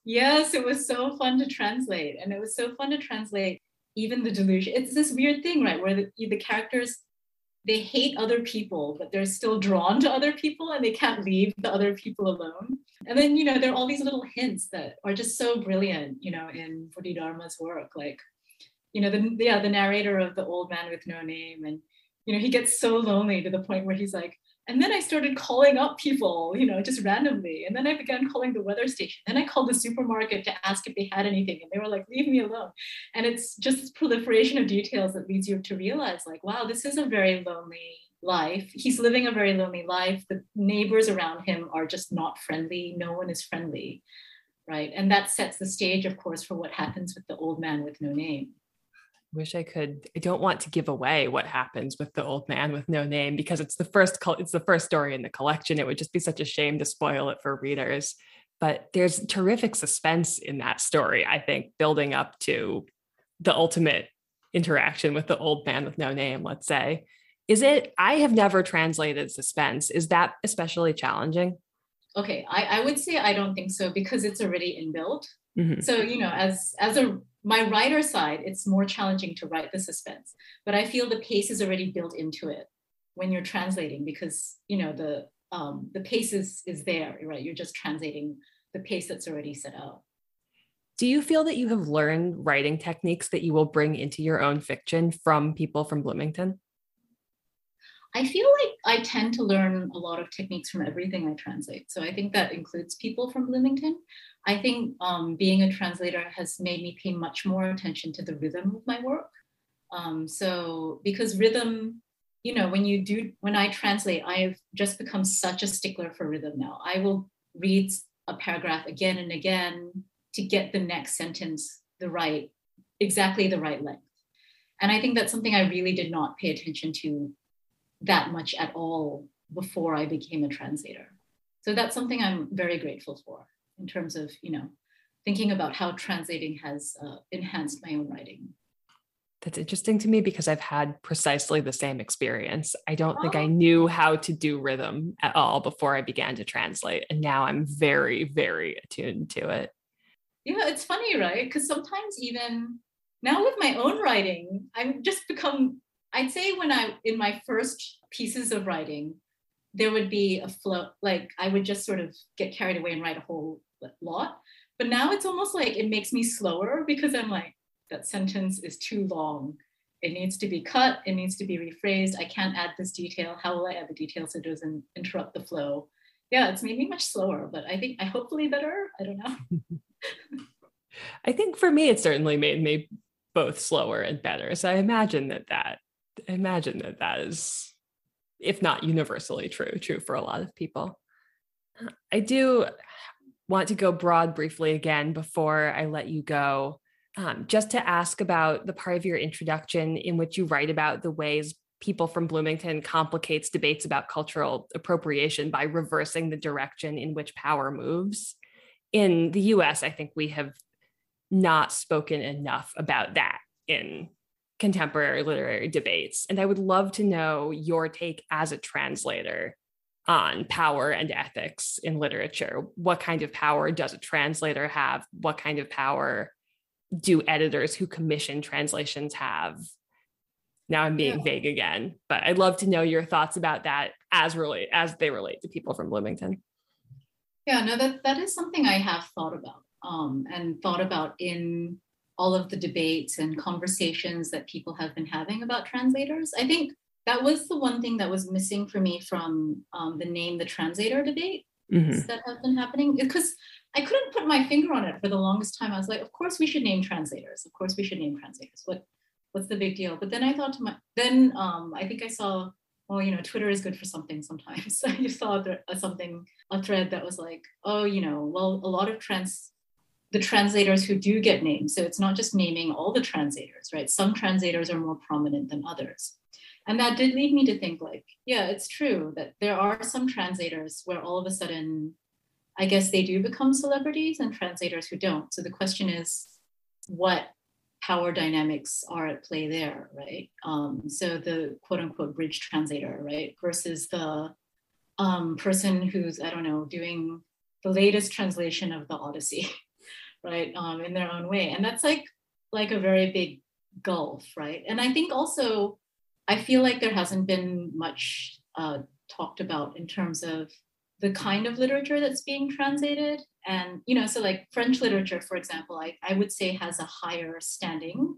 Yes, it was so fun to translate. And it was so fun to translate even the delusion. It's this weird thing, right? Where the, the characters they hate other people, but they're still drawn to other people and they can't leave the other people alone. And then, you know, there are all these little hints that are just so brilliant, you know, in Budi Darma's work. Like, you know, the yeah, the narrator of the old man with no name. And, you know, he gets so lonely to the point where he's like, and then I started calling up people, you know, just randomly. And then I began calling the weather station. Then I called the supermarket to ask if they had anything. And they were like, leave me alone. And it's just this proliferation of details that leads you to realize, like, wow, this is a very lonely life. He's living a very lonely life. The neighbors around him are just not friendly. No one is friendly. Right. And that sets the stage, of course, for what happens with the old man with no name wish I could. I don't want to give away what happens with the old man with no name because it's the first it's the first story in the collection. It would just be such a shame to spoil it for readers. But there's terrific suspense in that story, I think, building up to the ultimate interaction with the old man with no name, let's say. Is it, I have never translated suspense. Is that especially challenging? Okay, I, I would say I don't think so because it's already inbuilt. Mm-hmm. So, you know, as as a my writer side, it's more challenging to write the suspense, but I feel the pace is already built into it when you're translating because you know the um, the pace is is there, right? You're just translating the pace that's already set out. Do you feel that you have learned writing techniques that you will bring into your own fiction from people from Bloomington? I feel like I tend to learn a lot of techniques from everything I translate. So I think that includes people from Bloomington. I think um, being a translator has made me pay much more attention to the rhythm of my work. Um, so because rhythm, you know, when you do, when I translate, I've just become such a stickler for rhythm now. I will read a paragraph again and again to get the next sentence the right, exactly the right length. And I think that's something I really did not pay attention to that much at all before I became a translator. So that's something I'm very grateful for in terms of, you know, thinking about how translating has uh, enhanced my own writing. That's interesting to me because I've had precisely the same experience. I don't oh. think I oh. knew how to do rhythm at all before I began to translate. And now I'm very, very attuned to it. Yeah, it's funny, right? Because sometimes even now with my own writing, I've just become I'd say when I in my first pieces of writing, there would be a flow, like I would just sort of get carried away and write a whole lot. But now it's almost like it makes me slower because I'm like, that sentence is too long. It needs to be cut, it needs to be rephrased. I can't add this detail. How will I add the detail so it doesn't interrupt the flow? Yeah, it's made me much slower, but I think I hopefully better. I don't know. I think for me, it certainly made me both slower and better. So I imagine that that imagine that that is, if not universally true, true for a lot of people. I do want to go broad briefly again before I let you go, um, just to ask about the part of your introduction in which you write about the ways people from Bloomington complicates debates about cultural appropriation by reversing the direction in which power moves. In the US, I think we have not spoken enough about that in contemporary literary debates. And I would love to know your take as a translator on power and ethics in literature. What kind of power does a translator have? What kind of power do editors who commission translations have? Now I'm being yeah. vague again, but I'd love to know your thoughts about that as relate as they relate to people from Bloomington. Yeah, no, that that is something I have thought about um, and thought about in all of the debates and conversations that people have been having about translators. I think that was the one thing that was missing for me from um, the name the translator debate mm-hmm. that have been happening because I couldn't put my finger on it for the longest time. I was like, of course we should name translators. Of course we should name translators. What what's the big deal? But then I thought to my then um, I think I saw well, you know, Twitter is good for something sometimes. I just saw a, something, a thread that was like, oh, you know, well, a lot of trans the translators who do get named. So it's not just naming all the translators, right? Some translators are more prominent than others. and that did lead me to think like yeah it's true that there are some translators where all of a sudden i guess they do become celebrities and translators who don't so the question is what power dynamics are at play there right um, so the quote unquote bridge translator right versus the um, person who's i don't know doing the latest translation of the odyssey right um, in their own way and that's like like a very big gulf right and i think also I feel like there hasn't been much uh, talked about in terms of the kind of literature that's being translated. And, you know, so like French literature, for example, I, I would say has a higher standing,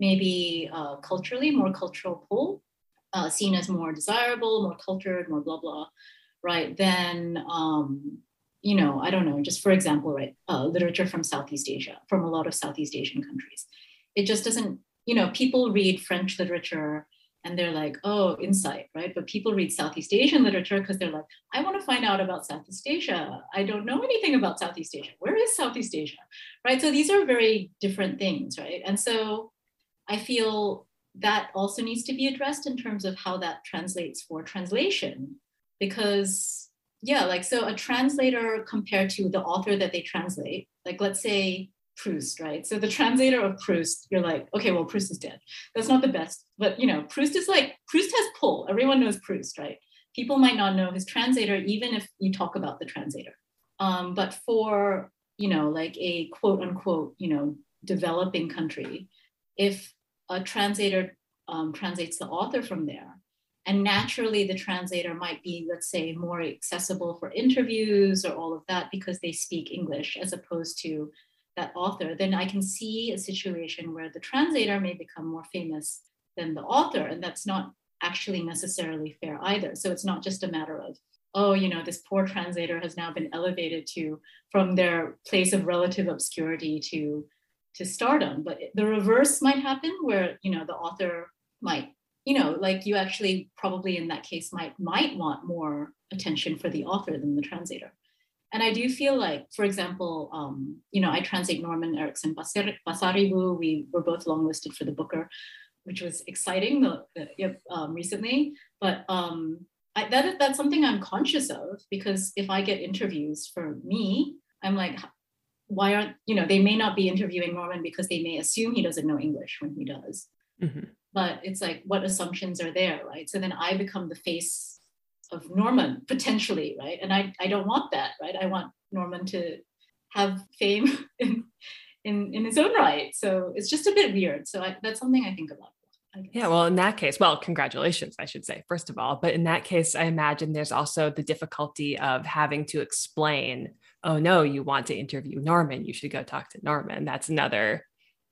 maybe uh, culturally, more cultural pull, uh, seen as more desirable, more cultured, more blah, blah, right? Then, um, you know, I don't know, just for example, right, uh, literature from Southeast Asia, from a lot of Southeast Asian countries. It just doesn't, you know, people read French literature and they're like, oh, insight, right? But people read Southeast Asian literature because they're like, I want to find out about Southeast Asia. I don't know anything about Southeast Asia. Where is Southeast Asia, right? So these are very different things, right? And so I feel that also needs to be addressed in terms of how that translates for translation, because yeah, like so a translator compared to the author that they translate, like let's say Proust, right? So the translator of Proust, you're like, okay, well, Proust is dead. That's not the best, but you know, Proust is like Proust has pull. Everyone knows Proust, right? People might not know his translator, even if you talk about the translator. Um, but for you know, like a quote unquote, you know, developing country, if a translator um, translates the author from there, and naturally the translator might be, let's say, more accessible for interviews or all of that because they speak English as opposed to that author, then I can see a situation where the translator may become more famous than the author. And that's not actually necessarily fair either. So it's not just a matter of, oh, you know, this poor translator has now been elevated to from their place of relative obscurity to to stardom. But the reverse might happen where, you know, the author might, you know, like you actually probably in that case might might want more attention for the author than the translator. And I do feel like, for example, um, you know, I translate Norman Erikson Pasaribu. We were both longlisted for the Booker, which was exciting the, the, um, recently. But um, I, that, that's something I'm conscious of because if I get interviews for me, I'm like, why aren't, you know, they may not be interviewing Norman because they may assume he doesn't know English when he does. Mm-hmm. But it's like, what assumptions are there, right? So then I become the face of Norman potentially, right? And I, I don't want that, right? I want Norman to have fame in, in, in his own right. So it's just a bit weird. So I, that's something I think about. yeah, well, in that case, well, congratulations, I should say, first of all. But in that case, I imagine there's also the difficulty of having to explain, oh, no, you want to interview Norman, you should go talk to Norman. That's another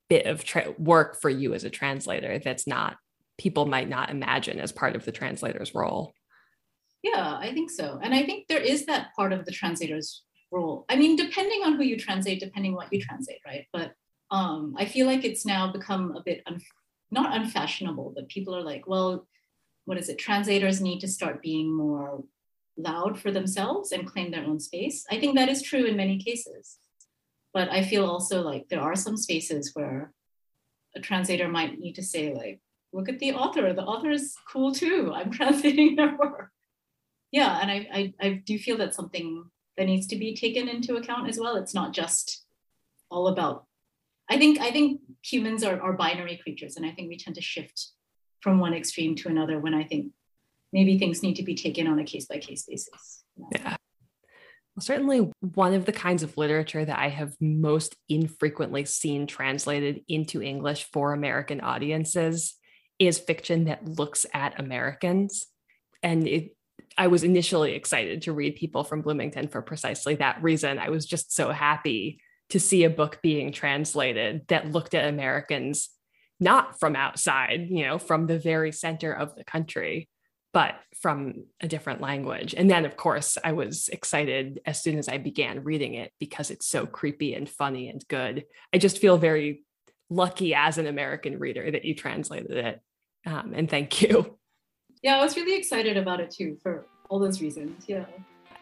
bit of tra- work for you as a translator that's not, people might not imagine as part of the translator's role. Yeah, I think so. And I think there is that part of the translator's role. I mean, depending on who you translate, depending what you translate, right? But um, I feel like it's now become a bit un- not unfashionable, but people are like, well, what is it? Translators need to start being more loud for themselves and claim their own space. I think that is true in many cases. But I feel also like there are some spaces where a translator might need to say, like, look at the author. The author is cool too. I'm translating their work yeah and I, I i do feel that's something that needs to be taken into account as well it's not just all about i think i think humans are, are binary creatures and i think we tend to shift from one extreme to another when i think maybe things need to be taken on a case by case basis yeah. yeah. Certainly one of the kinds of literature that I have most infrequently seen translated into English for American audiences is fiction that looks at Americans. And it I was initially excited to read People from Bloomington for precisely that reason. I was just so happy to see a book being translated that looked at Americans not from outside, you know, from the very center of the country, but from a different language. And then, of course, I was excited as soon as I began reading it because it's so creepy and funny and good. I just feel very lucky as an American reader that you translated it. Um, and thank you yeah, I was really excited about it too for all those reasons. Yeah.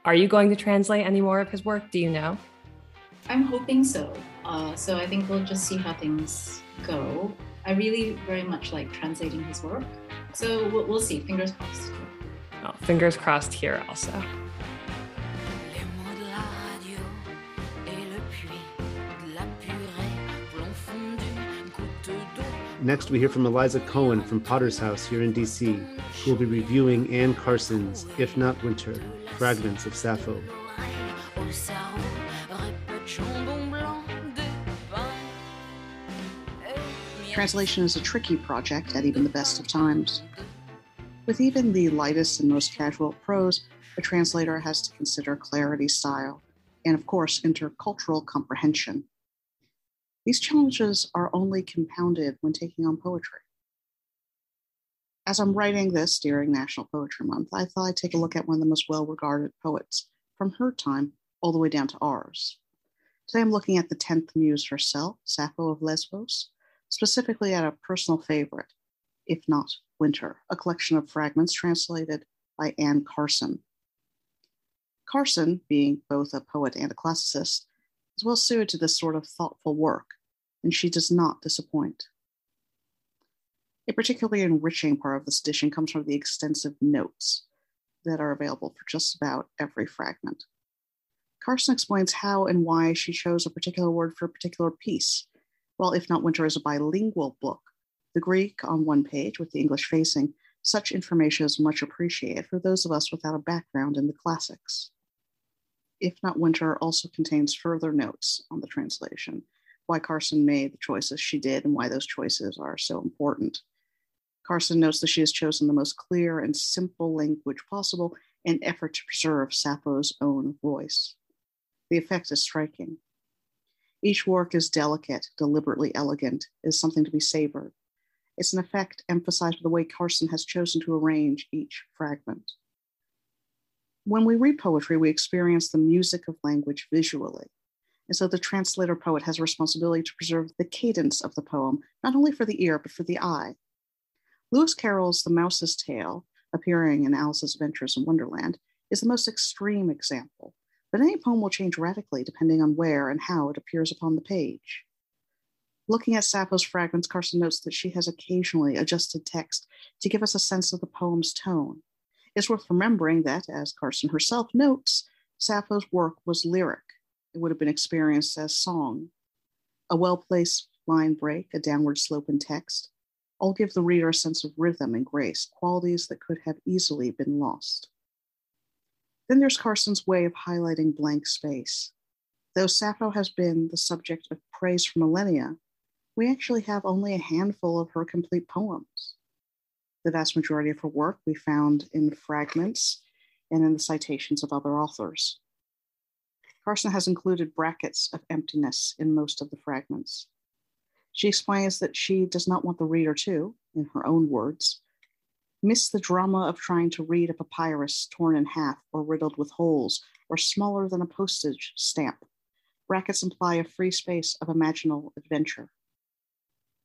Are you going to translate any more of his work? Do you know? I'm hoping so. Uh, so I think we'll just see how things go. I really very much like translating his work. So we'll, we'll see. Fingers crossed. Oh, fingers crossed here also. Next, we hear from Eliza Cohen from Potter's House here in DC, who will be reviewing Anne Carson's If Not Winter Fragments of Sappho. Translation is a tricky project at even the best of times. With even the lightest and most casual prose, a translator has to consider clarity, style, and of course, intercultural comprehension. These challenges are only compounded when taking on poetry. As I'm writing this during National Poetry Month, I thought I'd take a look at one of the most well regarded poets from her time all the way down to ours. Today I'm looking at the 10th muse herself, Sappho of Lesbos, specifically at a personal favorite, If Not Winter, a collection of fragments translated by Anne Carson. Carson, being both a poet and a classicist, is well suited to this sort of thoughtful work, and she does not disappoint. A particularly enriching part of this edition comes from the extensive notes that are available for just about every fragment. Carson explains how and why she chose a particular word for a particular piece. While If Not Winter is a bilingual book, the Greek on one page with the English facing, such information is much appreciated for those of us without a background in the classics. If Not Winter also contains further notes on the translation, why Carson made the choices she did and why those choices are so important. Carson notes that she has chosen the most clear and simple language possible in effort to preserve Sappho's own voice. The effect is striking. Each work is delicate, deliberately elegant, is something to be savored. It's an effect emphasized by the way Carson has chosen to arrange each fragment. When we read poetry, we experience the music of language visually. And so the translator poet has a responsibility to preserve the cadence of the poem, not only for the ear, but for the eye. Lewis Carroll's The Mouse's Tale, appearing in Alice's Adventures in Wonderland, is the most extreme example, but any poem will change radically depending on where and how it appears upon the page. Looking at Sappho's fragments, Carson notes that she has occasionally adjusted text to give us a sense of the poem's tone. It's worth remembering that, as Carson herself notes, Sappho's work was lyric. It would have been experienced as song. A well placed line break, a downward slope in text, all give the reader a sense of rhythm and grace, qualities that could have easily been lost. Then there's Carson's way of highlighting blank space. Though Sappho has been the subject of praise for millennia, we actually have only a handful of her complete poems. The vast majority of her work we found in fragments and in the citations of other authors. Carson has included brackets of emptiness in most of the fragments. She explains that she does not want the reader to, in her own words, miss the drama of trying to read a papyrus torn in half or riddled with holes or smaller than a postage stamp. Brackets imply a free space of imaginal adventure.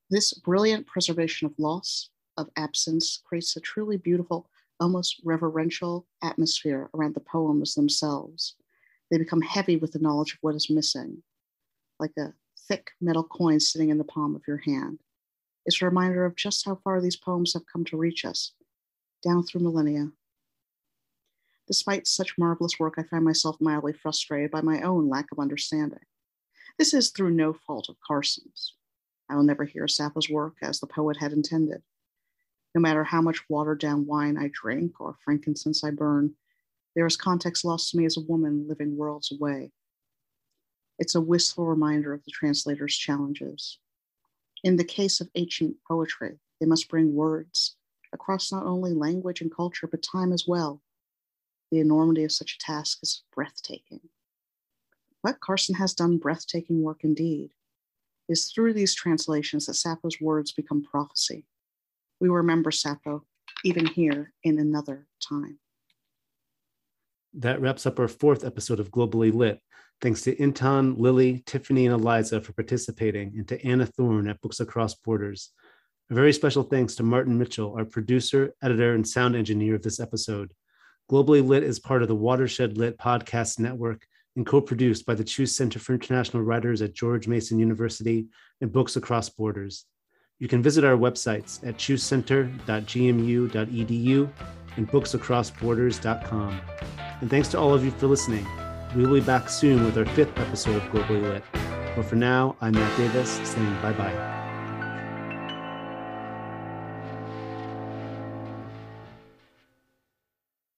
This brilliant preservation of loss, of absence creates a truly beautiful, almost reverential atmosphere around the poems themselves. They become heavy with the knowledge of what is missing, like a thick metal coin sitting in the palm of your hand. It's a reminder of just how far these poems have come to reach us, down through millennia. Despite such marvelous work, I find myself mildly frustrated by my own lack of understanding. This is through no fault of Carson's. I will never hear Sappho's work as the poet had intended. No matter how much watered down wine I drink or frankincense I burn, there is context lost to me as a woman living worlds away. It's a wistful reminder of the translator's challenges. In the case of ancient poetry, they must bring words across not only language and culture, but time as well. The enormity of such a task is breathtaking. But Carson has done breathtaking work indeed. It is through these translations that Sappho's words become prophecy, we remember Sappho even here in another time. That wraps up our fourth episode of Globally Lit. Thanks to Intan, Lily, Tiffany, and Eliza for participating, and to Anna Thorne at Books Across Borders. A very special thanks to Martin Mitchell, our producer, editor, and sound engineer of this episode. Globally Lit is part of the Watershed Lit podcast network and co produced by the Chew Center for International Writers at George Mason University and Books Across Borders. You can visit our websites at choosecenter.gmu.edu and booksacrossborders.com. And thanks to all of you for listening. We will be back soon with our fifth episode of Globally Lit. But for now, I'm Matt Davis saying bye bye.